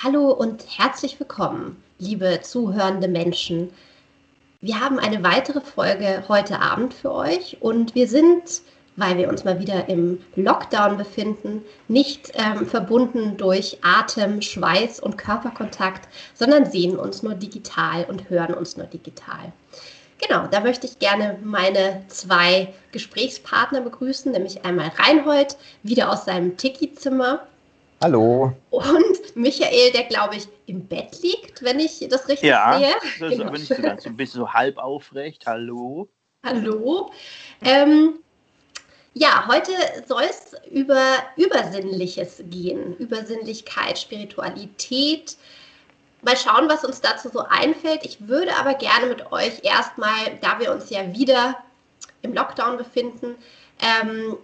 Hallo und herzlich willkommen, liebe zuhörende Menschen. Wir haben eine weitere Folge heute Abend für euch und wir sind, weil wir uns mal wieder im Lockdown befinden, nicht ähm, verbunden durch Atem, Schweiß und Körperkontakt, sondern sehen uns nur digital und hören uns nur digital. Genau, da möchte ich gerne meine zwei Gesprächspartner begrüßen, nämlich einmal Reinhold, wieder aus seinem Tiki-Zimmer Hallo. Und Michael, der glaube ich im Bett liegt, wenn ich das richtig ja, sehe. Ja, ist genau. aber nicht so ganz, so ein bisschen so halb aufrecht. Hallo. Hallo. Ähm, ja, heute soll es über Übersinnliches gehen, Übersinnlichkeit, Spiritualität. Mal schauen, was uns dazu so einfällt. Ich würde aber gerne mit euch erstmal, da wir uns ja wieder im Lockdown befinden, ähm,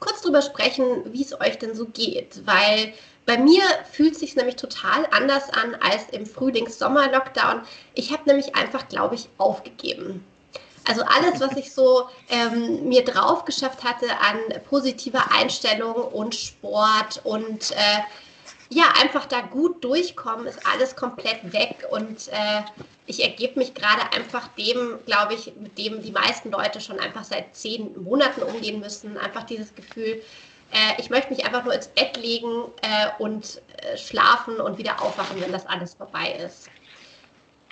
kurz drüber sprechen, wie es euch denn so geht, weil bei mir fühlt es sich nämlich total anders an als im Frühlings-Sommer-Lockdown. Ich habe nämlich einfach, glaube ich, aufgegeben. Also alles, was ich so ähm, mir drauf geschafft hatte an positiver Einstellung und Sport und äh, ja, einfach da gut durchkommen, ist alles komplett weg und äh, ich ergebe mich gerade einfach dem, glaube ich, mit dem die meisten Leute schon einfach seit zehn Monaten umgehen müssen. Einfach dieses Gefühl, äh, ich möchte mich einfach nur ins Bett legen äh, und äh, schlafen und wieder aufwachen, wenn das alles vorbei ist.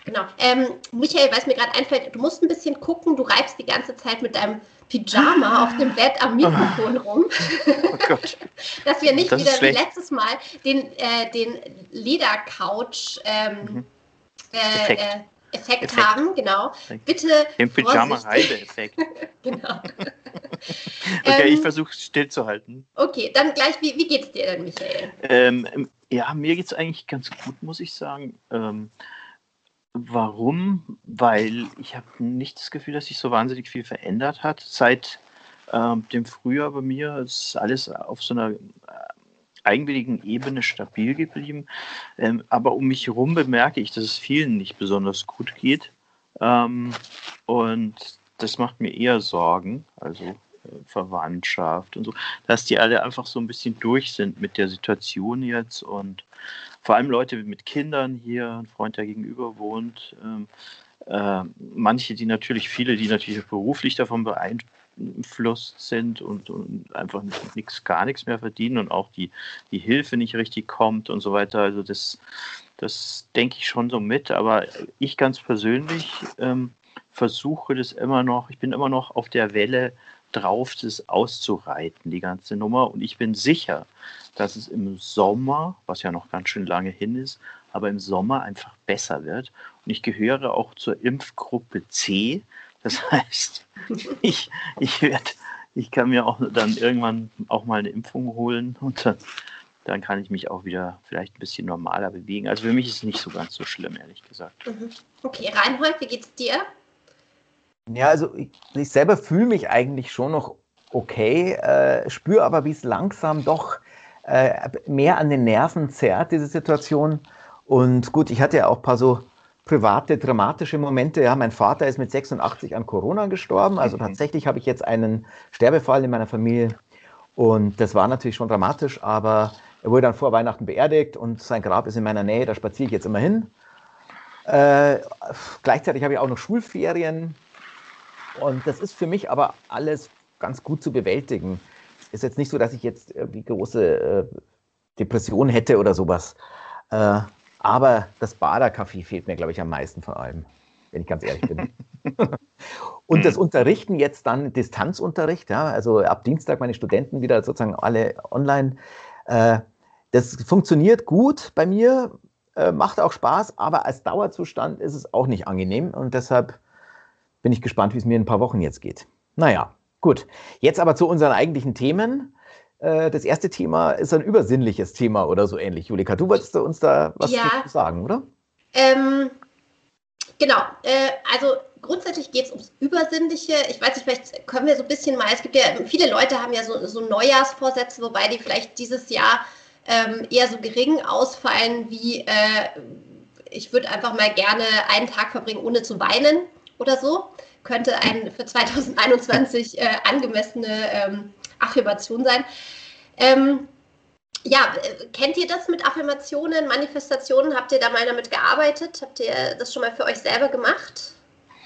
Genau. Ähm, Michael, weil es mir gerade einfällt, du musst ein bisschen gucken, du reibst die ganze Zeit mit deinem Pyjama auf dem Bett am Mikrofon rum. Oh Gott. Dass wir nicht das wieder wie letztes Mal den, äh, den Ledercouch ähm, mhm. Äh, Effekt. Äh, Effekt, Effekt, haben, genau. Bitte. Den Pyjama-Reibe-Effekt. genau. okay, ähm, ich versuche stillzuhalten. Okay, dann gleich, wie, wie es dir denn, Michael? Ähm, ja, mir geht es eigentlich ganz gut, muss ich sagen. Warum? Weil ich habe nicht das Gefühl, dass sich so wahnsinnig viel verändert hat. Seit ähm, dem Frühjahr bei mir ist alles auf so einer eigenwilligen Ebene stabil geblieben. Ähm, aber um mich herum bemerke ich, dass es vielen nicht besonders gut geht. Ähm, und das macht mir eher Sorgen, also äh, Verwandtschaft und so, dass die alle einfach so ein bisschen durch sind mit der Situation jetzt und vor allem Leute mit Kindern hier, ein Freund, der gegenüber wohnt, ähm, äh, manche, die natürlich, viele, die natürlich beruflich davon beeinflusst Fluss sind und, und einfach nichts, gar nichts mehr verdienen und auch die, die Hilfe nicht richtig kommt und so weiter. Also das, das denke ich schon so mit. Aber ich ganz persönlich ähm, versuche das immer noch, ich bin immer noch auf der Welle drauf, das auszureiten, die ganze Nummer. Und ich bin sicher, dass es im Sommer, was ja noch ganz schön lange hin ist, aber im Sommer einfach besser wird. Und ich gehöre auch zur Impfgruppe C. Das heißt, ich, ich, werd, ich kann mir auch dann irgendwann auch mal eine Impfung holen und dann, dann kann ich mich auch wieder vielleicht ein bisschen normaler bewegen. Also für mich ist es nicht so ganz so schlimm, ehrlich gesagt. Mhm. Okay, Reinhold, wie geht's dir? Ja, also ich, ich selber fühle mich eigentlich schon noch okay, äh, spüre aber, wie es langsam doch äh, mehr an den Nerven zerrt, diese Situation. Und gut, ich hatte ja auch ein paar so private, dramatische Momente. Ja, mein Vater ist mit 86 an Corona gestorben. Also mhm. tatsächlich habe ich jetzt einen Sterbefall in meiner Familie. Und das war natürlich schon dramatisch, aber er wurde dann vor Weihnachten beerdigt und sein Grab ist in meiner Nähe, da spaziere ich jetzt immer hin. Äh, gleichzeitig habe ich auch noch Schulferien und das ist für mich aber alles ganz gut zu bewältigen. Ist jetzt nicht so, dass ich jetzt irgendwie große äh, Depression hätte oder sowas. Äh, aber das Baderkaffee fehlt mir, glaube ich, am meisten von allem, wenn ich ganz ehrlich bin. und das Unterrichten jetzt dann, Distanzunterricht, ja, also ab Dienstag meine Studenten wieder sozusagen alle online. Äh, das funktioniert gut bei mir, macht auch Spaß, aber als Dauerzustand ist es auch nicht angenehm und deshalb bin ich gespannt, wie es mir in ein paar Wochen jetzt geht. Naja, gut. Jetzt aber zu unseren eigentlichen Themen. Äh, das erste Thema ist ein übersinnliches Thema oder so ähnlich. Julika, du wolltest uns da was ja. sagen, oder? Ähm, genau. Äh, also grundsätzlich geht es ums Übersinnliche. Ich weiß nicht, vielleicht können wir so ein bisschen mal, es gibt ja, viele Leute haben ja so, so Neujahrsvorsätze, wobei die vielleicht dieses Jahr ähm, eher so gering ausfallen wie, äh, ich würde einfach mal gerne einen Tag verbringen, ohne zu weinen oder so. Könnte ein für 2021 äh, angemessene ähm, Affirmation sein. Ähm, Ja, kennt ihr das mit Affirmationen, Manifestationen? Habt ihr da mal damit gearbeitet? Habt ihr das schon mal für euch selber gemacht?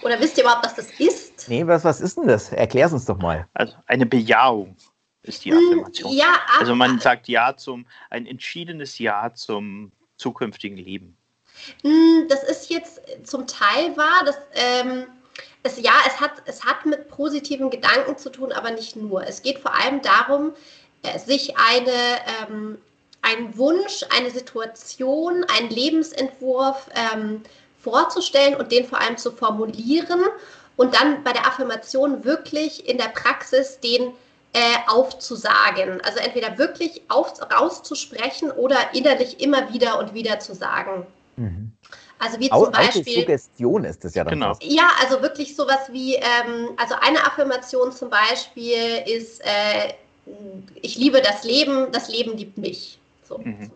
Oder wisst ihr überhaupt, was das ist? Nee, was, was ist denn das? Erklär es uns doch mal. Also eine Bejahung ist die hm, Affirmation. Ja, also man sagt Ja zum, ein entschiedenes Ja zum zukünftigen Leben. Hm, das ist jetzt zum Teil wahr. Das, ähm, es, ja, es hat, es hat mit positiven Gedanken zu tun, aber nicht nur. Es geht vor allem darum, äh, sich eine, ähm, einen Wunsch, eine Situation, einen Lebensentwurf ähm, vorzustellen und den vor allem zu formulieren und dann bei der Affirmation wirklich in der Praxis den äh, aufzusagen. Also entweder wirklich auf, rauszusprechen oder innerlich immer wieder und wieder zu sagen. Mhm. Also wie zum Beispiel. Suggestion ist das ja dann. Genau. Ja, also wirklich sowas wie, ähm, also eine Affirmation zum Beispiel ist, äh, ich liebe das Leben, das Leben liebt mich. So mhm.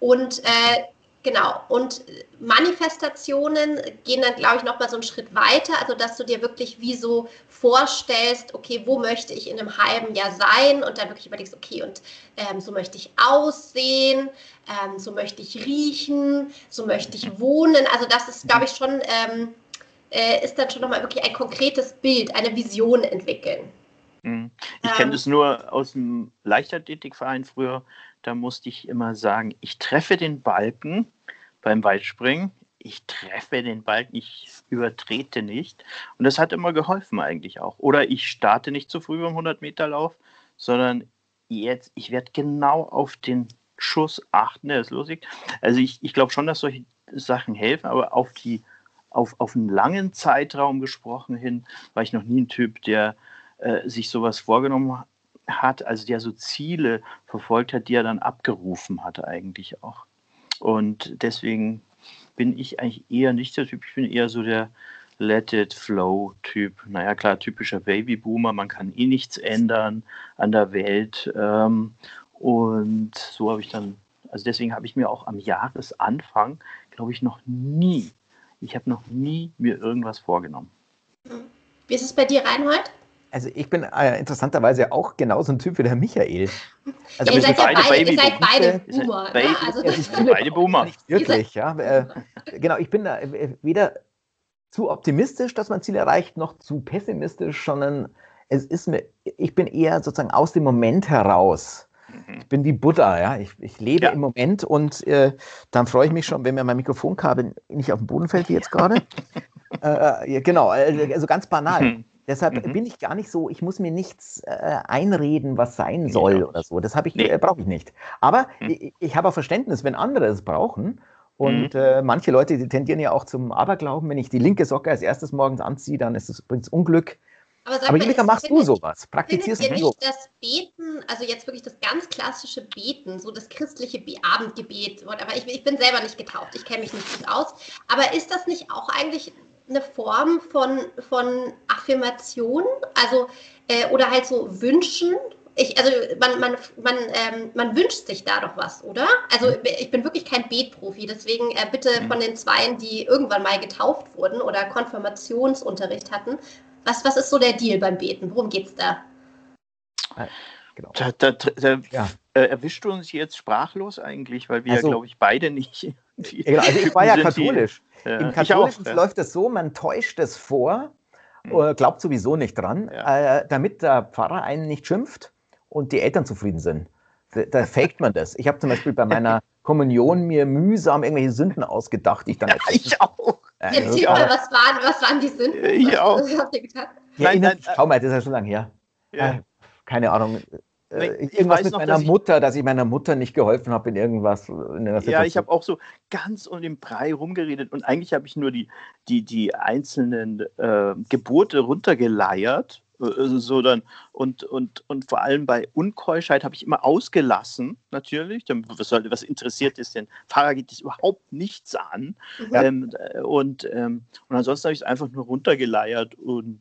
Und äh, Genau. Und Manifestationen gehen dann, glaube ich, noch mal so einen Schritt weiter. Also, dass du dir wirklich wie so vorstellst, okay, wo möchte ich in einem halben Jahr sein? Und dann wirklich überlegst, okay, und ähm, so möchte ich aussehen, ähm, so möchte ich riechen, so möchte ich wohnen. Also, das ist, glaube ich, schon, ähm, äh, ist dann schon nochmal wirklich ein konkretes Bild, eine Vision entwickeln. Mhm. Ich kenne ähm. das nur aus dem Leichtathletikverein früher da musste ich immer sagen, ich treffe den Balken beim Weitspringen, ich treffe den Balken, ich übertrete nicht. Und das hat immer geholfen eigentlich auch. Oder ich starte nicht zu früh beim 100-Meter-Lauf, sondern jetzt, ich werde genau auf den Schuss achten, der ist lustig. Also ich, ich glaube schon, dass solche Sachen helfen, aber auf die auf, auf einen langen Zeitraum gesprochen hin, war ich noch nie ein Typ, der äh, sich sowas vorgenommen hat, also der so Ziele verfolgt hat, die er dann abgerufen hatte eigentlich auch. Und deswegen bin ich eigentlich eher nicht der Typ, ich bin eher so der Let it flow Typ. Naja, klar, typischer Babyboomer, man kann eh nichts ändern an der Welt. Ähm, und so habe ich dann, also deswegen habe ich mir auch am Jahresanfang, glaube ich, noch nie, ich habe noch nie mir irgendwas vorgenommen. Wie ist es bei dir, Reinhold? Also ich bin äh, interessanterweise auch genauso ein Typ wie der Michael. Also ihr, seid ja beide, Baby ihr seid beide Boomer. Ne? Also ja, beide Boomer. Nicht wirklich, ja. Äh, genau, ich bin da äh, weder zu optimistisch, dass man Ziel erreicht, noch zu pessimistisch, sondern es ist mir, ich bin eher sozusagen aus dem Moment heraus. Ich bin wie Buddha, ja. Ich, ich lebe ja. im Moment und äh, dann freue ich mich schon, wenn mir mein Mikrofonkabel nicht auf den Boden fällt wie jetzt gerade. äh, äh genau, also ganz banal. Mhm. Deshalb mhm. bin ich gar nicht so, ich muss mir nichts äh, einreden, was sein soll ja. oder so. Das ich, nee. äh, brauche ich nicht. Aber mhm. ich, ich habe auch Verständnis, wenn andere es brauchen. Und mhm. äh, manche Leute die tendieren ja auch zum Aberglauben. Wenn ich die linke Socke als erstes morgens anziehe, dann ist es übrigens Unglück. Aber, sag Aber Julika, machst du sowas? Praktizierst du nicht das Beten, also jetzt wirklich das ganz klassische Beten, so das christliche Be Abendgebet, aber ich, ich bin selber nicht getauft, ich kenne mich nicht gut aus. Aber ist das nicht auch eigentlich eine Form von, von Affirmation, also äh, oder halt so Wünschen. Ich, also man, man, man, ähm, man wünscht sich da doch was, oder? Also ich bin wirklich kein Betprofi, deswegen äh, bitte mhm. von den Zweien, die irgendwann mal getauft wurden oder Konfirmationsunterricht hatten, was, was ist so der Deal beim Beten? Worum geht's da? Genau. Da, da, da ja. äh, erwischst du uns jetzt sprachlos eigentlich, weil wir, also, glaube ich, beide nicht. Ja, also ich war ja katholisch. Ja, Im Katholischen auch, läuft es so, man täuscht es vor, mhm. glaubt sowieso nicht dran, ja. äh, damit der Pfarrer einen nicht schimpft und die Eltern zufrieden sind. Da, da faked man das. Ich habe zum Beispiel bei meiner Kommunion mir mühsam irgendwelche Sünden ausgedacht, die ich dann. Ja, ich auch. Äh, Erzähl mal, was waren, was waren die Sünden? Ich auch. Nein, nein, schau mal, das ist ja schon lange her. Ja. Äh, keine Ahnung. Äh, ich irgendwas mit noch, meiner Mutter, dass ich meiner Mutter nicht geholfen habe in irgendwas. In ja, ich habe auch so ganz um den Brei rumgeredet und eigentlich habe ich nur die, die, die einzelnen äh, Gebote runtergeleiert. Äh, so dann, und, und, und vor allem bei Unkeuschheit habe ich immer ausgelassen, natürlich. Was, was interessiert ist, denn Pfarrer geht das überhaupt nichts an. Ja. Ähm, äh, und, ähm, und ansonsten habe ich es einfach nur runtergeleiert und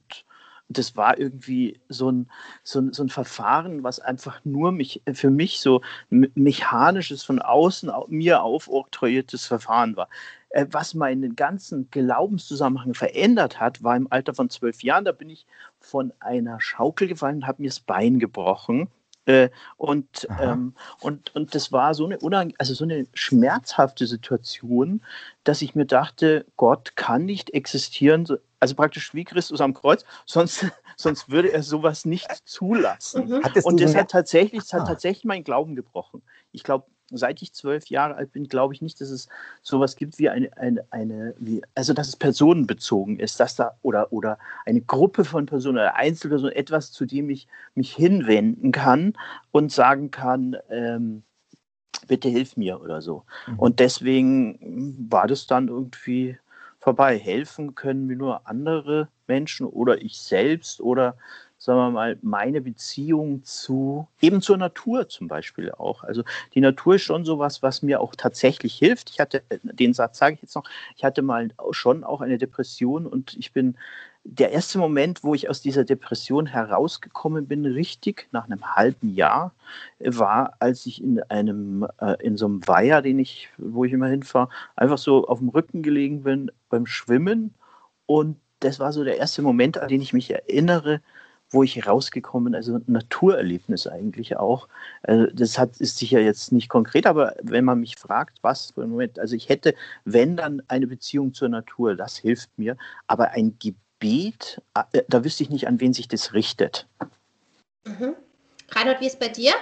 das war irgendwie so ein, so, ein, so ein Verfahren, was einfach nur mich, für mich so mechanisches, von außen mir aufoktroyiertes Verfahren war. Äh, was meinen ganzen Glaubenszusammenhang verändert hat, war im Alter von zwölf Jahren. Da bin ich von einer Schaukel gefallen und habe mir das Bein gebrochen. Äh, und, ähm, und, und das war so eine, also so eine schmerzhafte Situation, dass ich mir dachte, Gott kann nicht existieren, also praktisch wie Christus am Kreuz, sonst, sonst würde er sowas nicht zulassen. Mhm. Und das hat tatsächlich, das hat tatsächlich meinen Glauben gebrochen. Ich glaube, seit ich zwölf Jahre alt bin, glaube ich nicht, dass es sowas gibt wie eine, eine, eine wie, also dass es personenbezogen ist, dass da oder, oder eine Gruppe von Personen oder Einzelpersonen, etwas, zu dem ich mich hinwenden kann und sagen kann, ähm, bitte hilf mir oder so. Mhm. Und deswegen war das dann irgendwie vorbei. Helfen können mir nur andere Menschen oder ich selbst oder sagen wir mal, meine Beziehung zu, eben zur Natur zum Beispiel auch. Also die Natur ist schon sowas, was mir auch tatsächlich hilft. Ich hatte, äh, den Satz sage ich jetzt noch, ich hatte mal schon auch eine Depression und ich bin, der erste Moment, wo ich aus dieser Depression herausgekommen bin, richtig nach einem halben Jahr, war, als ich in einem, äh, in so einem Weiher, den ich, wo ich immer hinfahre, einfach so auf dem Rücken gelegen bin beim Schwimmen und das war so der erste Moment, an den ich mich erinnere, wo ich rausgekommen bin, also ein Naturerlebnis eigentlich auch. Also das hat, ist sicher jetzt nicht konkret, aber wenn man mich fragt, was für ein Moment, also ich hätte, wenn dann eine Beziehung zur Natur, das hilft mir, aber ein Gebet, äh, da wüsste ich nicht, an wen sich das richtet. Mhm. Reinhold, wie ist es bei dir?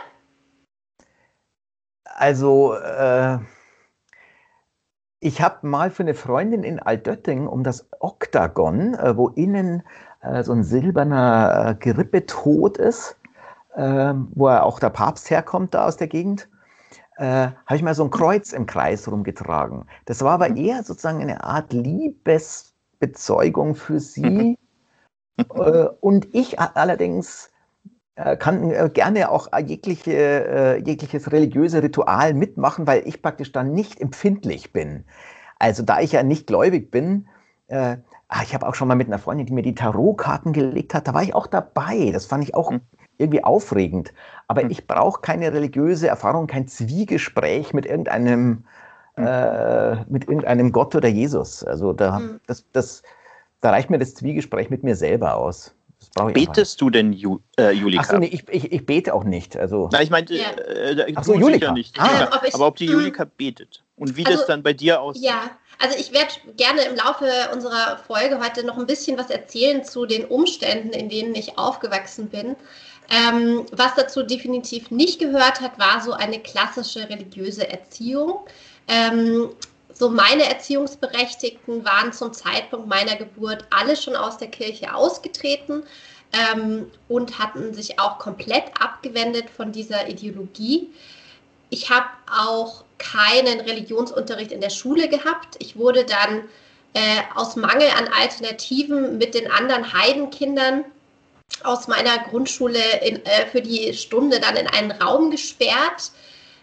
Also, äh, ich habe mal für eine Freundin in Altötting um das Oktagon, äh, wo innen äh, so ein silberner äh, Gerippetod ist, äh, wo auch der Papst herkommt da aus der Gegend, äh, habe ich mal so ein Kreuz im Kreis rumgetragen. Das war aber mhm. eher sozusagen eine Art Liebesbezeugung für sie. äh, und ich allerdings äh, kann äh, gerne auch jegliche, jegliches religiöse Ritual mitmachen, weil ich praktisch dann nicht empfindlich bin. Also da ich ja nicht gläubig bin, Ah, ich habe auch schon mal mit einer Freundin, die mir die Tarotkarten gelegt hat, da war ich auch dabei. Das fand ich auch mhm. irgendwie aufregend. Aber mhm. ich brauche keine religiöse Erfahrung, kein Zwiegespräch mit irgendeinem, mhm. äh, mit irgendeinem Gott oder Jesus. Also da, hm. das, das, da reicht mir das Zwiegespräch mit mir selber aus. Betest du denn, Ju, äh, Julika? Achso, nee, ich, ich, ich, bete auch nicht. Also. Na, ich meinte, ja. äh, Ach so, Julika. nicht. Ah. Ob ich, aber ob die Julika betet und wie also, das dann bei dir aussieht. Ja, also ich werde gerne im Laufe unserer Folge heute noch ein bisschen was erzählen zu den Umständen, in denen ich aufgewachsen bin. Ähm, was dazu definitiv nicht gehört hat, war so eine klassische religiöse Erziehung. Ähm, so meine Erziehungsberechtigten waren zum Zeitpunkt meiner Geburt alle schon aus der Kirche ausgetreten ähm, und hatten sich auch komplett abgewendet von dieser Ideologie. Ich habe auch keinen Religionsunterricht in der Schule gehabt. Ich wurde dann äh, aus Mangel an Alternativen mit den anderen Heidenkindern aus meiner Grundschule in, äh, für die Stunde dann in einen Raum gesperrt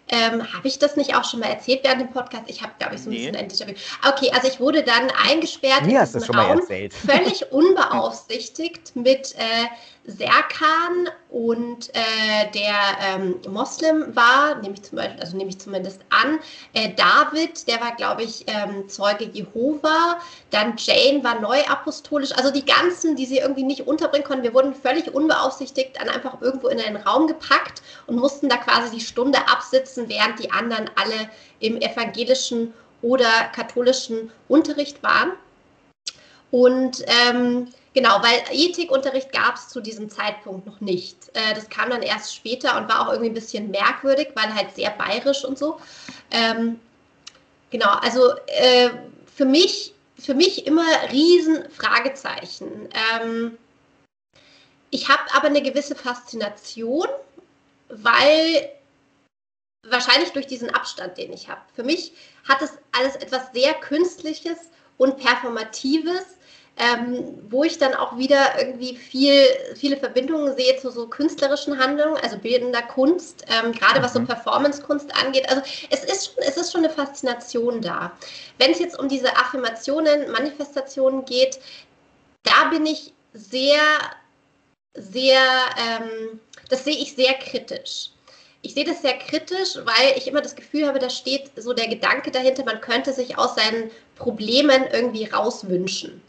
ähm, habe ich das nicht auch schon mal erzählt während dem Podcast? Ich habe, glaube ich, so ein nee. bisschen ein Déjà-vu. Okay, also ich wurde dann eingesperrt Mir in diesem Raum, völlig unbeaufsichtigt mit äh, Serkan und äh, der ähm, Moslem war, nehme ich zum Beispiel, also nehme ich zumindest an, äh, David, der war, glaube ich, ähm, Zeuge Jehova, dann Jane war neuapostolisch, also die ganzen, die sie irgendwie nicht unterbringen konnten, wir wurden völlig unbeaufsichtigt dann einfach irgendwo in einen Raum gepackt und mussten da quasi die Stunde absitzen, während die anderen alle im evangelischen oder katholischen Unterricht waren. Und ähm, Genau, weil Ethikunterricht gab es zu diesem Zeitpunkt noch nicht. Äh, das kam dann erst später und war auch irgendwie ein bisschen merkwürdig, weil halt sehr bayerisch und so. Ähm, genau, also äh, für mich für mich immer riesen Fragezeichen. Ähm, ich habe aber eine gewisse Faszination, weil wahrscheinlich durch diesen Abstand, den ich habe. Für mich hat es alles etwas sehr Künstliches und Performatives ähm, wo ich dann auch wieder irgendwie viel, viele Verbindungen sehe zu so künstlerischen Handlungen, also bildender Kunst, ähm, gerade was so mhm. Performance-Kunst angeht. Also es ist, schon, es ist schon eine Faszination da. Wenn es jetzt um diese Affirmationen, Manifestationen geht, da bin ich sehr, sehr, ähm, das sehe ich sehr kritisch. Ich sehe das sehr kritisch, weil ich immer das Gefühl habe, da steht so der Gedanke dahinter, man könnte sich aus seinen Problemen irgendwie rauswünschen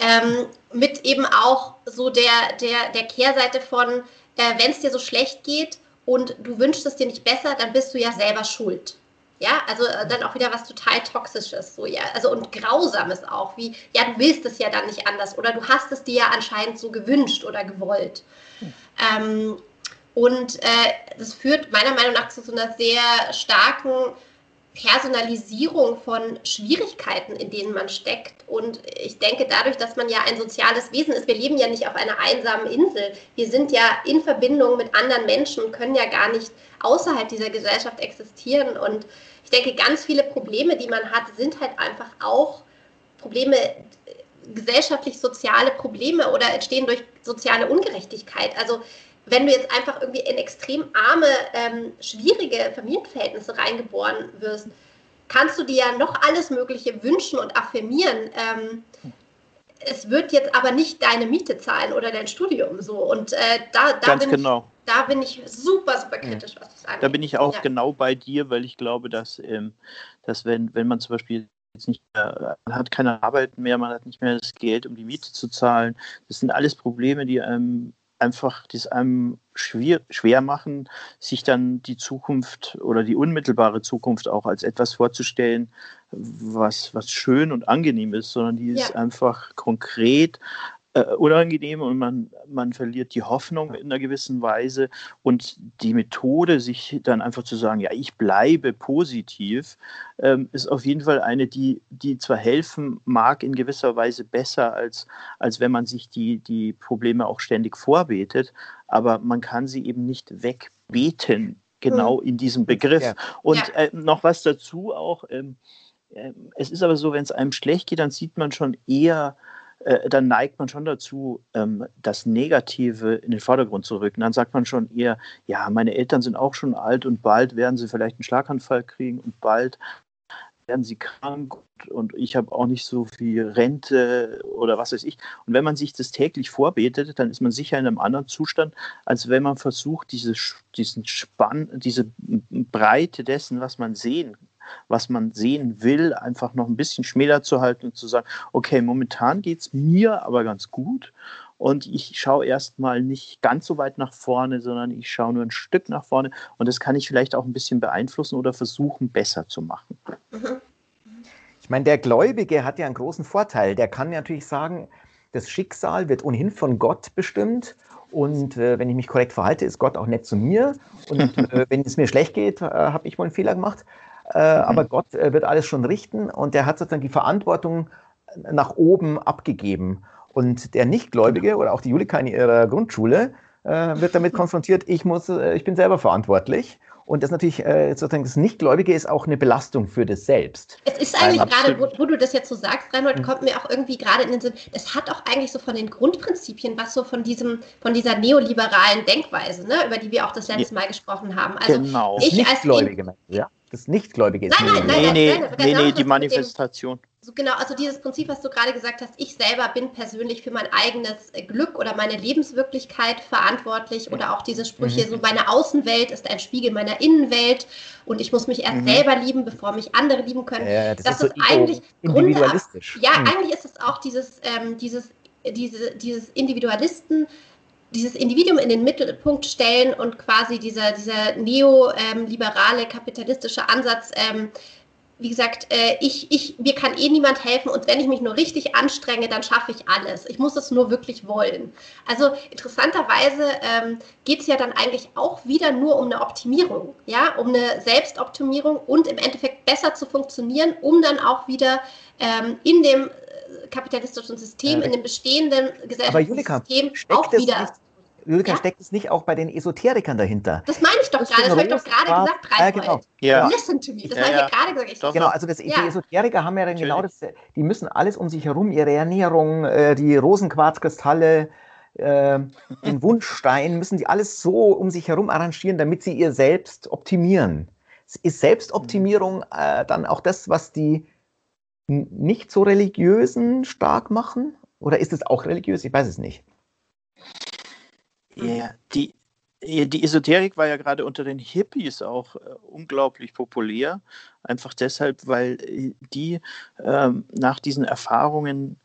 ähm, mit eben auch so der, der, der Kehrseite von, äh, wenn es dir so schlecht geht und du wünschst es dir nicht besser, dann bist du ja selber schuld. Ja, also äh, dann auch wieder was total Toxisches, so ja, also und Grausames auch, wie, ja, du willst es ja dann nicht anders oder du hast es dir ja anscheinend so gewünscht oder gewollt. Hm. Ähm, und äh, das führt meiner Meinung nach zu so einer sehr starken Personalisierung von Schwierigkeiten, in denen man steckt. Und ich denke, dadurch, dass man ja ein soziales Wesen ist, wir leben ja nicht auf einer einsamen Insel. Wir sind ja in Verbindung mit anderen Menschen können ja gar nicht außerhalb dieser Gesellschaft existieren. Und ich denke, ganz viele Probleme, die man hat, sind halt einfach auch Probleme, gesellschaftlich-soziale Probleme oder entstehen durch soziale Ungerechtigkeit. Also wenn du jetzt einfach irgendwie in extrem arme, ähm, schwierige Familienverhältnisse reingeboren wirst, kannst du dir ja noch alles Mögliche wünschen und affirmieren. Ähm, es wird jetzt aber nicht deine Miete zahlen oder dein Studium so. Und äh, da, da, bin genau. ich, da bin ich super, super kritisch, was das angeht. Da bin ich auch ja. genau bei dir, weil ich glaube, dass, ähm, dass wenn, wenn man zum Beispiel jetzt nicht mehr, man hat keine Arbeit mehr, man hat nicht mehr das Geld, um die Miete zu zahlen. Das sind alles Probleme, die einem einfach das einem schwer, schwer machen, sich dann die Zukunft oder die unmittelbare Zukunft auch als etwas vorzustellen, was, was schön und angenehm ist, sondern die ist einfach konkret äh, unangenehm und man, man verliert die Hoffnung in einer gewissen Weise. Und die Methode, sich dann einfach zu sagen, ja, ich bleibe positiv, ähm, ist auf jeden Fall eine, die, die zwar helfen mag, in gewisser Weise besser, als, als wenn man sich die, die Probleme auch ständig vorbetet, aber man kann sie eben nicht wegbeten, genau hm. in diesem Begriff. Ja. Und ja. Äh, noch was dazu auch. Ähm, äh, es ist aber so, wenn es einem schlecht geht, dann sieht man schon eher äh, dann neigt man schon dazu, ähm, das Negative in den Vordergrund zu rücken. Dann sagt man schon eher, ja, meine Eltern sind auch schon alt und bald werden sie vielleicht einen Schlaganfall kriegen und bald werden sie krank und ich habe auch nicht so viel Rente oder was weiß ich. Und wenn man sich das täglich vorbetet, dann ist man sicher in einem anderen Zustand, als wenn man versucht, diese, diesen Spann, diese Breite dessen, was man sehen was man sehen will, einfach noch ein bisschen schmäler zu halten und zu sagen, okay, momentan geht es mir aber ganz gut und ich schaue erstmal nicht ganz so weit nach vorne, sondern ich schaue nur ein Stück nach vorne und das kann ich vielleicht auch ein bisschen beeinflussen oder versuchen, besser zu machen. Ich meine, der Gläubige hat ja einen großen Vorteil. Der kann natürlich sagen, das Schicksal wird ohnehin von Gott bestimmt und äh, wenn ich mich korrekt verhalte, ist Gott auch nett zu mir. Und äh, wenn es mir schlecht geht, äh, habe ich wohl einen Fehler gemacht. Äh, mhm. Aber Gott äh, wird alles schon richten und der hat sozusagen die Verantwortung nach oben abgegeben. Und der Nichtgläubige oder auch die Julika in ihrer Grundschule äh, wird damit konfrontiert, ich, muss, ich bin selber verantwortlich. Und das natürlich sozusagen das Nichtgläubige ist auch eine Belastung für das Selbst. Es ist eigentlich gerade, wo, wo, du das jetzt so sagst, Reinhold, mhm. kommt mir auch irgendwie gerade in den Sinn, es hat auch eigentlich so von den Grundprinzipien was so von diesem, von dieser neoliberalen Denkweise, ne, über die wir auch das letzte Mal gesprochen haben. Also genau. ich als ja das Nichtgläubige ist. Nein, nein, nein, nein, nee, nein, nee, nee, die Manifestation. Dem, so genau, also dieses Prinzip, was du gerade gesagt hast, ich selber bin persönlich für mein eigenes Glück oder meine Lebenswirklichkeit verantwortlich oder auch diese Sprüche, mhm. so meine Außenwelt ist ein Spiegel meiner Innenwelt und ich muss mich erst mhm. selber lieben, bevor mich andere lieben können. Ja, das, das, ist, ist so eigentlich individualistisch. Grunde, ja, mhm. eigentlich ist es auch dieses, ähm, dieses, diese, dieses Individualisten dieses Individuum in den Mittelpunkt stellen und quasi dieser, dieser neoliberale kapitalistische Ansatz, ähm, wie gesagt, äh, ich, ich, mir kann eh niemand helfen und wenn ich mich nur richtig anstrenge, dann schaffe ich alles. Ich muss es nur wirklich wollen. Also interessanterweise ähm, geht es ja dann eigentlich auch wieder nur um eine Optimierung, ja, um eine Selbstoptimierung und im Endeffekt besser zu funktionieren, um dann auch wieder ähm, in dem kapitalistischen System, in dem bestehenden gesellschaftlichen System auch wieder. Nicht, Julika, ja? steckt es nicht auch bei den Esoterikern dahinter? Das meine ich doch gerade, das habe ich doch gerade gesagt, Reinhold. Äh, genau. Ja. Listen to me, das ja, habe ich ja gerade gesagt. Ich genau, also das, die Esoteriker haben ja dann genau das, die müssen alles um sich herum, ihre Ernährung, äh, die Rosenquarzkristalle, äh, den Wunschstein, müssen die alles so um sich herum arrangieren, damit sie ihr selbst optimieren. Ist Selbstoptimierung äh, dann auch das, was die nicht so religiösen stark machen? Oder ist es auch religiös? Ich weiß es nicht. Ja, die, die Esoterik war ja gerade unter den Hippies auch äh, unglaublich populär. Einfach deshalb, weil äh, die ähm, nach diesen Erfahrungen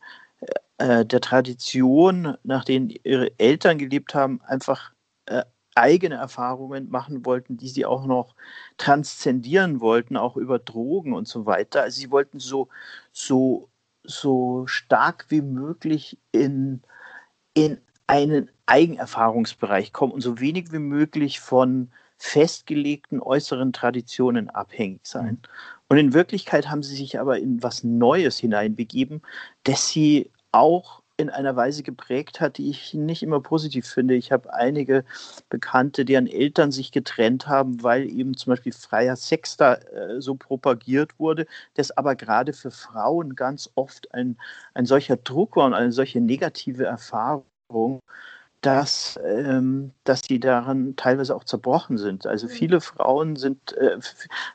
äh, der Tradition, nach denen ihre Eltern gelebt haben, einfach äh, eigene Erfahrungen machen wollten, die sie auch noch transzendieren wollten, auch über Drogen und so weiter. Also sie wollten so, so, so stark wie möglich in, in einen Eigenerfahrungsbereich kommen und so wenig wie möglich von festgelegten äußeren Traditionen abhängig sein. Mhm. Und in Wirklichkeit haben sie sich aber in was Neues hineinbegeben, das sie auch in einer Weise geprägt hat, die ich nicht immer positiv finde. Ich habe einige Bekannte, deren Eltern sich getrennt haben, weil eben zum Beispiel freier Sex da äh, so propagiert wurde, das aber gerade für Frauen ganz oft ein, ein solcher Druck war und eine solche negative Erfahrung, dass, ähm, dass die daran teilweise auch zerbrochen sind. Also mhm. viele Frauen sind, äh,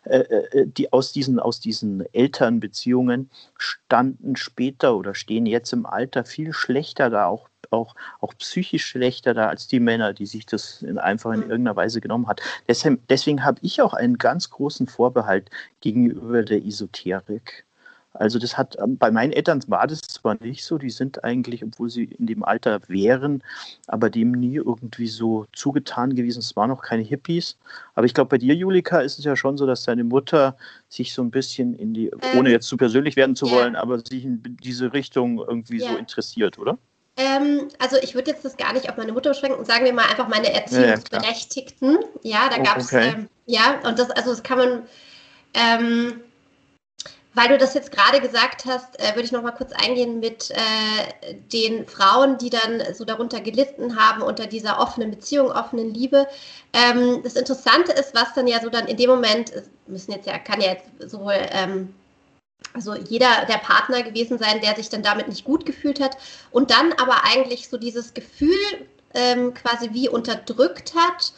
äh, äh, die aus diesen, aus diesen Elternbeziehungen standen später oder stehen jetzt im Alter viel schlechter da, auch, auch, auch psychisch schlechter da als die Männer, die sich das in, einfach in mhm. irgendeiner Weise genommen hat. Deshalb, deswegen habe ich auch einen ganz großen Vorbehalt gegenüber der Esoterik. Also das hat ähm, bei meinen Eltern war das zwar nicht so, die sind eigentlich, obwohl sie in dem Alter wären, aber dem nie irgendwie so zugetan gewesen. Es waren noch keine Hippies. Aber ich glaube, bei dir, Julika, ist es ja schon so, dass deine Mutter sich so ein bisschen in die, ähm, ohne jetzt zu persönlich werden zu ja. wollen, aber sich in diese Richtung irgendwie ja. so interessiert, oder? Ähm, also ich würde jetzt das gar nicht auf meine Mutter beschränken, sagen wir mal einfach meine Erziehungsberechtigten. Ja, ja da gab es, oh, okay. ähm, ja, und das, also das kann man, ähm, weil du das jetzt gerade gesagt hast, äh, würde ich noch mal kurz eingehen mit äh, den Frauen, die dann so darunter gelitten haben unter dieser offenen Beziehung, offenen Liebe. Ähm, das Interessante ist, was dann ja so dann in dem Moment müssen jetzt ja kann ja jetzt sowohl ähm, also jeder der Partner gewesen sein, der sich dann damit nicht gut gefühlt hat und dann aber eigentlich so dieses Gefühl ähm, quasi wie unterdrückt hat.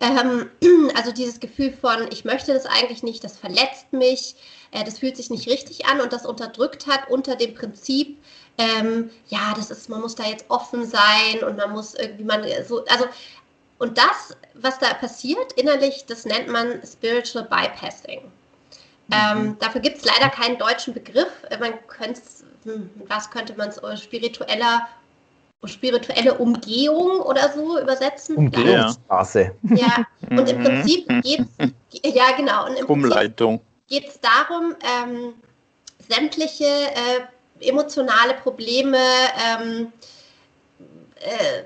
Ähm, also dieses Gefühl von, ich möchte das eigentlich nicht, das verletzt mich äh, das fühlt sich nicht richtig an und das unterdrückt hat unter dem Prinzip, ähm, ja, das ist, man muss da jetzt offen sein und man muss irgendwie man so, also und das, was da passiert innerlich, das nennt man Spiritual Bypassing. Mhm. Ähm, dafür gibt es leider keinen deutschen Begriff. Äh, man könnte, hm, was könnte man es, äh, spiritueller spirituelle Umgehung oder so übersetzen. Umgehungsstraße. Ja, und im Prinzip geht es, ja genau. Und im Umleitung geht es darum, ähm, sämtliche äh, emotionale Probleme, ähm, äh,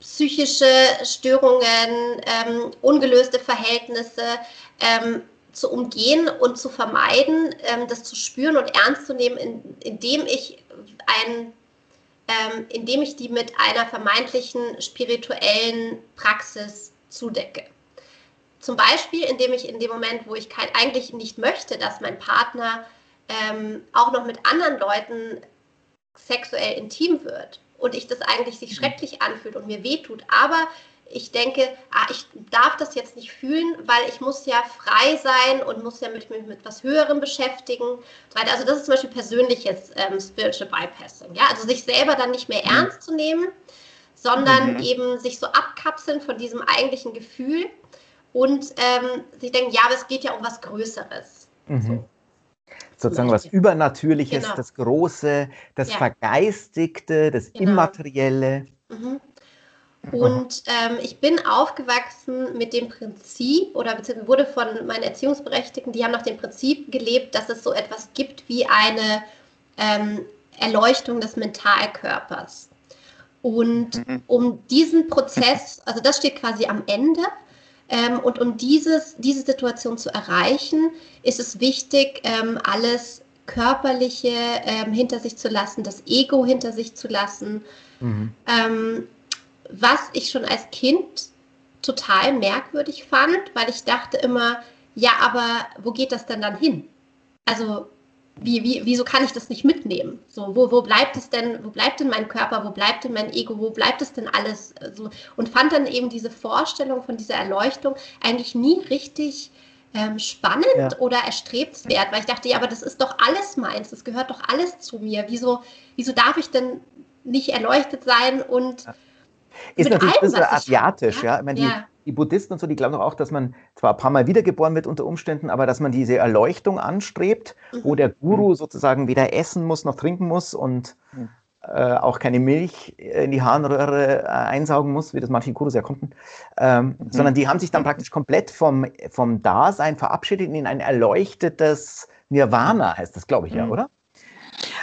psychische Störungen, ähm, ungelöste Verhältnisse ähm, zu umgehen und zu vermeiden, ähm, das zu spüren und ernst zu nehmen, in, indem ich ein ähm, indem ich die mit einer vermeintlichen spirituellen Praxis zudecke. Zum Beispiel, indem ich in dem Moment, wo ich kein, eigentlich nicht möchte, dass mein Partner ähm, auch noch mit anderen Leuten sexuell intim wird und ich das eigentlich sich mhm. schrecklich anfühlt und mir wehtut, aber ich denke, ah, ich darf das jetzt nicht fühlen, weil ich muss ja frei sein und muss ja mich mit, mit was Höherem beschäftigen. Also das ist zum Beispiel persönliches ähm, Spiritual Bypassing. Ja? Also sich selber dann nicht mehr mhm. ernst zu nehmen, sondern mhm. eben sich so abkapseln von diesem eigentlichen Gefühl und ähm, sich denken, ja, aber es geht ja um was Größeres. Mhm. So. Sozusagen was Übernatürliches, genau. das Große, das ja. Vergeistigte, das genau. Immaterielle. Mhm. Und ähm, ich bin aufgewachsen mit dem Prinzip oder beziehungsweise wurde von meinen Erziehungsberechtigten, die haben nach dem Prinzip gelebt, dass es so etwas gibt wie eine ähm, Erleuchtung des Mentalkörpers. Und mhm. um diesen Prozess, also das steht quasi am Ende, ähm, und um dieses, diese Situation zu erreichen, ist es wichtig, ähm, alles Körperliche ähm, hinter sich zu lassen, das Ego hinter sich zu lassen. Mhm. Was ich schon als Kind total merkwürdig fand, weil ich dachte immer, ja, aber wo geht das denn dann hin? Also wie, wie, wieso kann ich das nicht mitnehmen? So, wo, wo bleibt es denn, wo bleibt denn mein Körper, wo bleibt denn mein Ego, wo bleibt es denn alles? So, und fand dann eben diese Vorstellung von dieser Erleuchtung eigentlich nie richtig ähm, spannend ja. oder erstrebenswert, weil ich dachte, ja, aber das ist doch alles meins, das gehört doch alles zu mir. Wieso, wieso darf ich denn nicht erleuchtet sein und ist natürlich allem, ein bisschen asiatisch, ja. Ich meine, ja die Buddhisten und so, die glauben doch auch, dass man zwar ein paar Mal wiedergeboren wird unter Umständen, aber dass man diese Erleuchtung anstrebt, mhm. wo der Guru sozusagen weder essen muss noch trinken muss und äh, auch keine Milch in die Harnröhre äh, einsaugen muss, wie das manche Gurus ja konnten, ähm, mhm. sondern die haben sich dann praktisch komplett vom, vom Dasein verabschiedet in ein erleuchtetes Nirvana, heißt das, glaube ich, ja, mhm. oder?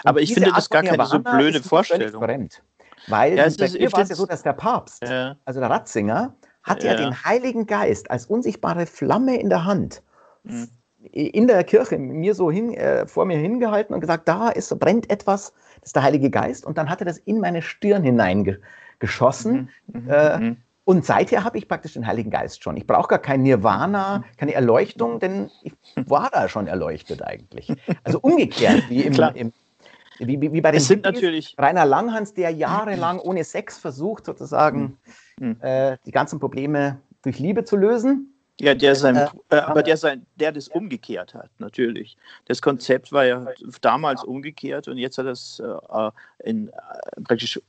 Aber ich finde das gar keine so blöde Vorstellung. Fremd, weil ja, bei dir war es ja so, dass der Papst, ja. also der Ratzinger, hat ja. ja. den Heiligen Geist als unsichtbare Flamme in der Hand mhm. in der Kirche mir so hin, äh, vor mir hingehalten und gesagt, da ist, brennt etwas, das ist der Heilige Geist. Und dann hat er das in meine Stirn hineingeschossen. Mhm. Mhm. Äh, mhm. und seither habe ich praktisch den Heiligen Geist schon. Ich brauche gar kein Nirvana, keine Erleuchtung, denn ich war da schon erleuchtet eigentlich. Also umgekehrt, wie im, im wie, wie, wie, bei den sind natürlich Rainer Langhans, der jahrelang ohne Sex versucht, sozusagen mhm. äh, die ganzen Probleme durch Liebe zu lösen. Ja, der sein, äh, äh, aber der sein, der das umgekehrt hat, natürlich. Das Konzept war ja damals umgekehrt und jetzt hat er es äh, in, äh, praktisch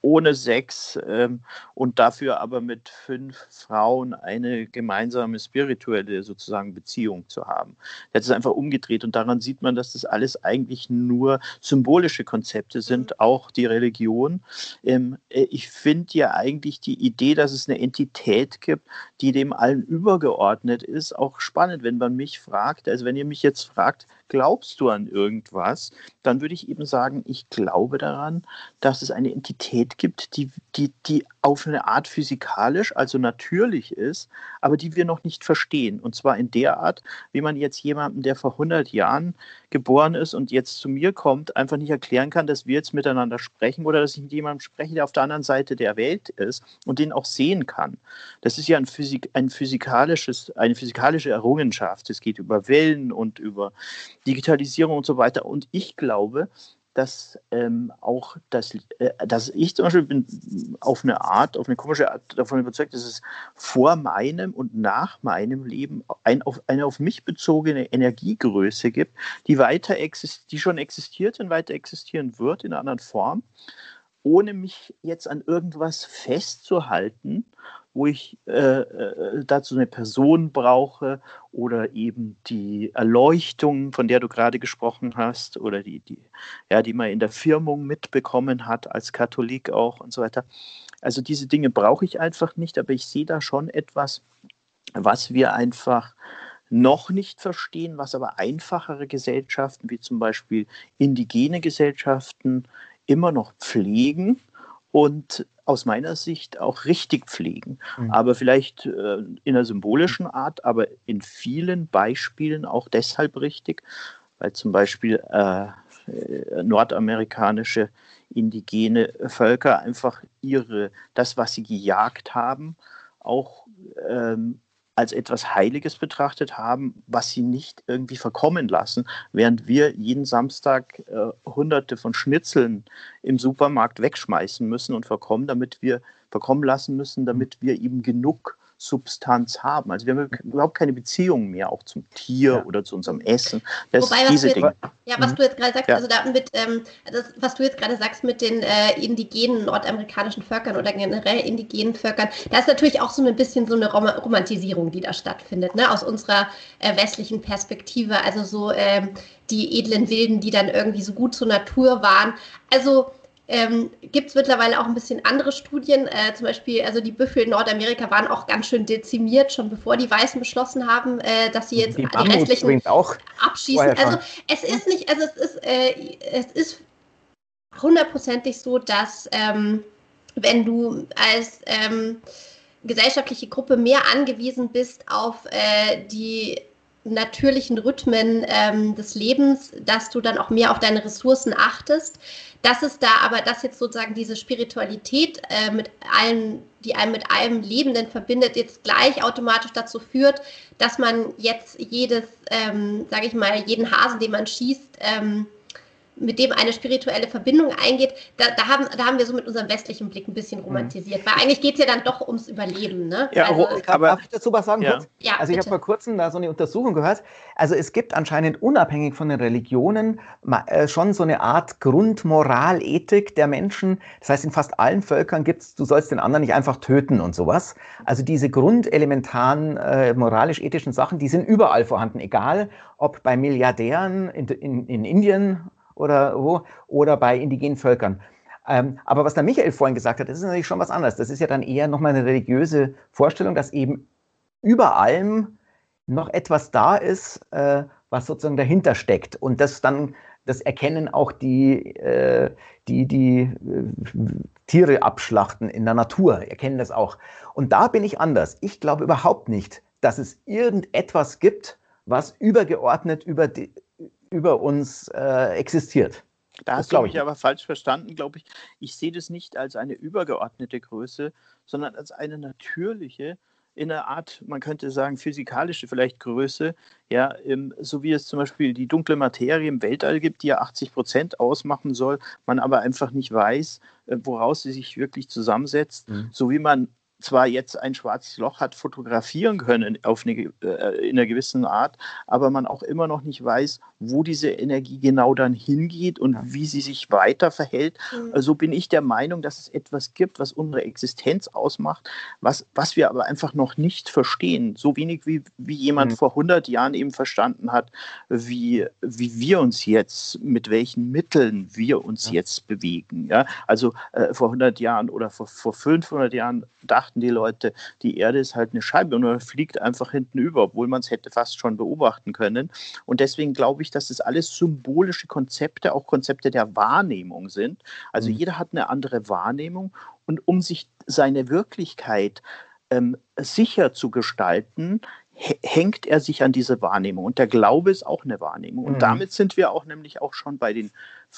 ohne Sex ähm, und dafür aber mit fünf Frauen eine gemeinsame spirituelle sozusagen Beziehung zu haben. Er hat es einfach umgedreht und daran sieht man, dass das alles eigentlich nur symbolische Konzepte sind, auch die Religion. Ähm, äh, ich finde ja eigentlich die Idee, dass es eine Entität gibt, die dem allen übergeordnet zugeordnet ist, auch spannend, wenn man mich fragt. Also wenn ihr mich jetzt fragt, glaubst du an irgendwas, dann würde ich eben sagen, ich glaube daran, dass es eine Entität gibt, die, die, die auf eine Art physikalisch, also natürlich ist, aber die wir noch nicht verstehen. Und zwar in der Art, wie man jetzt jemanden, der vor 100 Jahren geboren ist und jetzt zu mir kommt, einfach nicht erklären kann, dass wir jetzt miteinander sprechen oder dass ich mit jemandem spreche, der auf der anderen Seite der Welt ist und den auch sehen kann. Das ist ja ein, Physik, ein physikalisches, eine physikalische Errungenschaft. Es geht über Wellen und über Digitalisierung und so weiter. Und ich glaube, dass ähm, auch das, äh, dass ich zum Beispiel bin auf eine Art, auf eine komische Art davon überzeugt, dass es vor meinem und nach meinem Leben ein, auf, eine auf mich bezogene Energiegröße gibt, die weiter die schon existiert und weiter existieren wird in einer anderen Form, ohne mich jetzt an irgendwas festzuhalten wo ich äh, äh, dazu eine Person brauche oder eben die Erleuchtung, von der du gerade gesprochen hast, oder die, die, ja, die man in der Firmung mitbekommen hat, als Katholik auch und so weiter. Also diese Dinge brauche ich einfach nicht, aber ich sehe da schon etwas, was wir einfach noch nicht verstehen, was aber einfachere Gesellschaften wie zum Beispiel indigene Gesellschaften immer noch pflegen und aus meiner Sicht auch richtig pflegen. Mhm. Aber vielleicht äh, in einer symbolischen Art, aber in vielen Beispielen auch deshalb richtig, weil zum Beispiel äh, nordamerikanische indigene Völker einfach ihre, das, was sie gejagt haben, auch ähm, als etwas Heiliges betrachtet haben, was sie nicht irgendwie verkommen lassen, während wir jeden Samstag äh, hunderte von Schnitzeln im Supermarkt wegschmeißen müssen und verkommen, damit wir verkommen lassen müssen, damit wir eben genug Substanz haben. Also wir haben überhaupt keine Beziehung mehr auch zum Tier ja. oder zu unserem Essen. Das Wobei, diese jetzt, Dinge. Ja, was mhm. du jetzt gerade sagst, ja. also damit, ähm, das, was du jetzt gerade sagst mit den äh, indigenen nordamerikanischen Völkern oder generell indigenen Völkern, da ist natürlich auch so ein bisschen so eine Rom Romantisierung, die da stattfindet, ne? aus unserer äh, westlichen Perspektive. Also so ähm, die edlen Wilden, die dann irgendwie so gut zur Natur waren. Also ähm, Gibt es mittlerweile auch ein bisschen andere Studien, äh, zum Beispiel, also die Büffel in Nordamerika waren auch ganz schön dezimiert, schon bevor die Weißen beschlossen haben, äh, dass sie jetzt die, die restlichen auch abschießen. Also es ist nicht, also es ist, äh, es ist hundertprozentig so, dass ähm, wenn du als ähm, gesellschaftliche Gruppe mehr angewiesen bist auf äh, die natürlichen Rhythmen ähm, des Lebens, dass du dann auch mehr auf deine Ressourcen achtest. Das ist da aber, dass jetzt sozusagen diese Spiritualität äh, mit allem, die einem mit allem Lebenden verbindet, jetzt gleich automatisch dazu führt, dass man jetzt jedes, ähm, sage ich mal, jeden Hasen, den man schießt, ähm, mit dem eine spirituelle Verbindung eingeht, da, da, haben, da haben wir so mit unserem westlichen Blick ein bisschen mhm. romantisiert. Weil eigentlich geht es ja dann doch ums Überleben. Ne? Ja, also, aber, darf ich dazu was sagen? Ja. ja also ich habe vor kurzem da so eine Untersuchung gehört. Also es gibt anscheinend unabhängig von den Religionen äh, schon so eine Art Grundmoral, Ethik der Menschen. Das heißt, in fast allen Völkern gibt es, du sollst den anderen nicht einfach töten und sowas. Also diese grundelementaren äh, moralisch-ethischen Sachen, die sind überall vorhanden, egal ob bei Milliardären in, in, in Indien oder wo, oder bei indigenen Völkern. Ähm, aber was der Michael vorhin gesagt hat, das ist natürlich schon was anderes. Das ist ja dann eher nochmal eine religiöse Vorstellung, dass eben über allem noch etwas da ist, äh, was sozusagen dahinter steckt. Und das dann, das erkennen auch die, äh, die, die äh, Tiere abschlachten in der Natur, erkennen das auch. Und da bin ich anders. Ich glaube überhaupt nicht, dass es irgendetwas gibt, was übergeordnet über, die, über uns äh, existiert. Da hast du mich aber falsch verstanden, glaube ich. Ich sehe das nicht als eine übergeordnete Größe, sondern als eine natürliche, in einer Art, man könnte sagen, physikalische vielleicht Größe, ja, so wie es zum Beispiel die dunkle Materie im Weltall gibt, die ja 80 Prozent ausmachen soll, man aber einfach nicht weiß, äh, woraus sie sich wirklich zusammensetzt, mhm. so wie man zwar jetzt ein schwarzes Loch hat fotografieren können auf eine, äh, in einer gewissen Art, aber man auch immer noch nicht weiß, wo diese Energie genau dann hingeht und wie sie sich weiter verhält. Mhm. Also bin ich der Meinung, dass es etwas gibt, was unsere Existenz ausmacht, was, was wir aber einfach noch nicht verstehen. So wenig wie, wie jemand mhm. vor 100 Jahren eben verstanden hat, wie, wie wir uns jetzt, mit welchen Mitteln wir uns ja. jetzt bewegen. Ja? Also äh, vor 100 Jahren oder vor, vor 500 Jahren dachten dachten die Leute, die Erde ist halt eine Scheibe und fliegt einfach hinten über, obwohl man es hätte fast schon beobachten können. Und deswegen glaube ich, dass es alles symbolische Konzepte, auch Konzepte der Wahrnehmung sind. Also mhm. jeder hat eine andere Wahrnehmung und um sich seine Wirklichkeit ähm, sicher zu gestalten, hängt er sich an diese Wahrnehmung. Und der Glaube ist auch eine Wahrnehmung. Und mhm. damit sind wir auch nämlich auch schon bei den,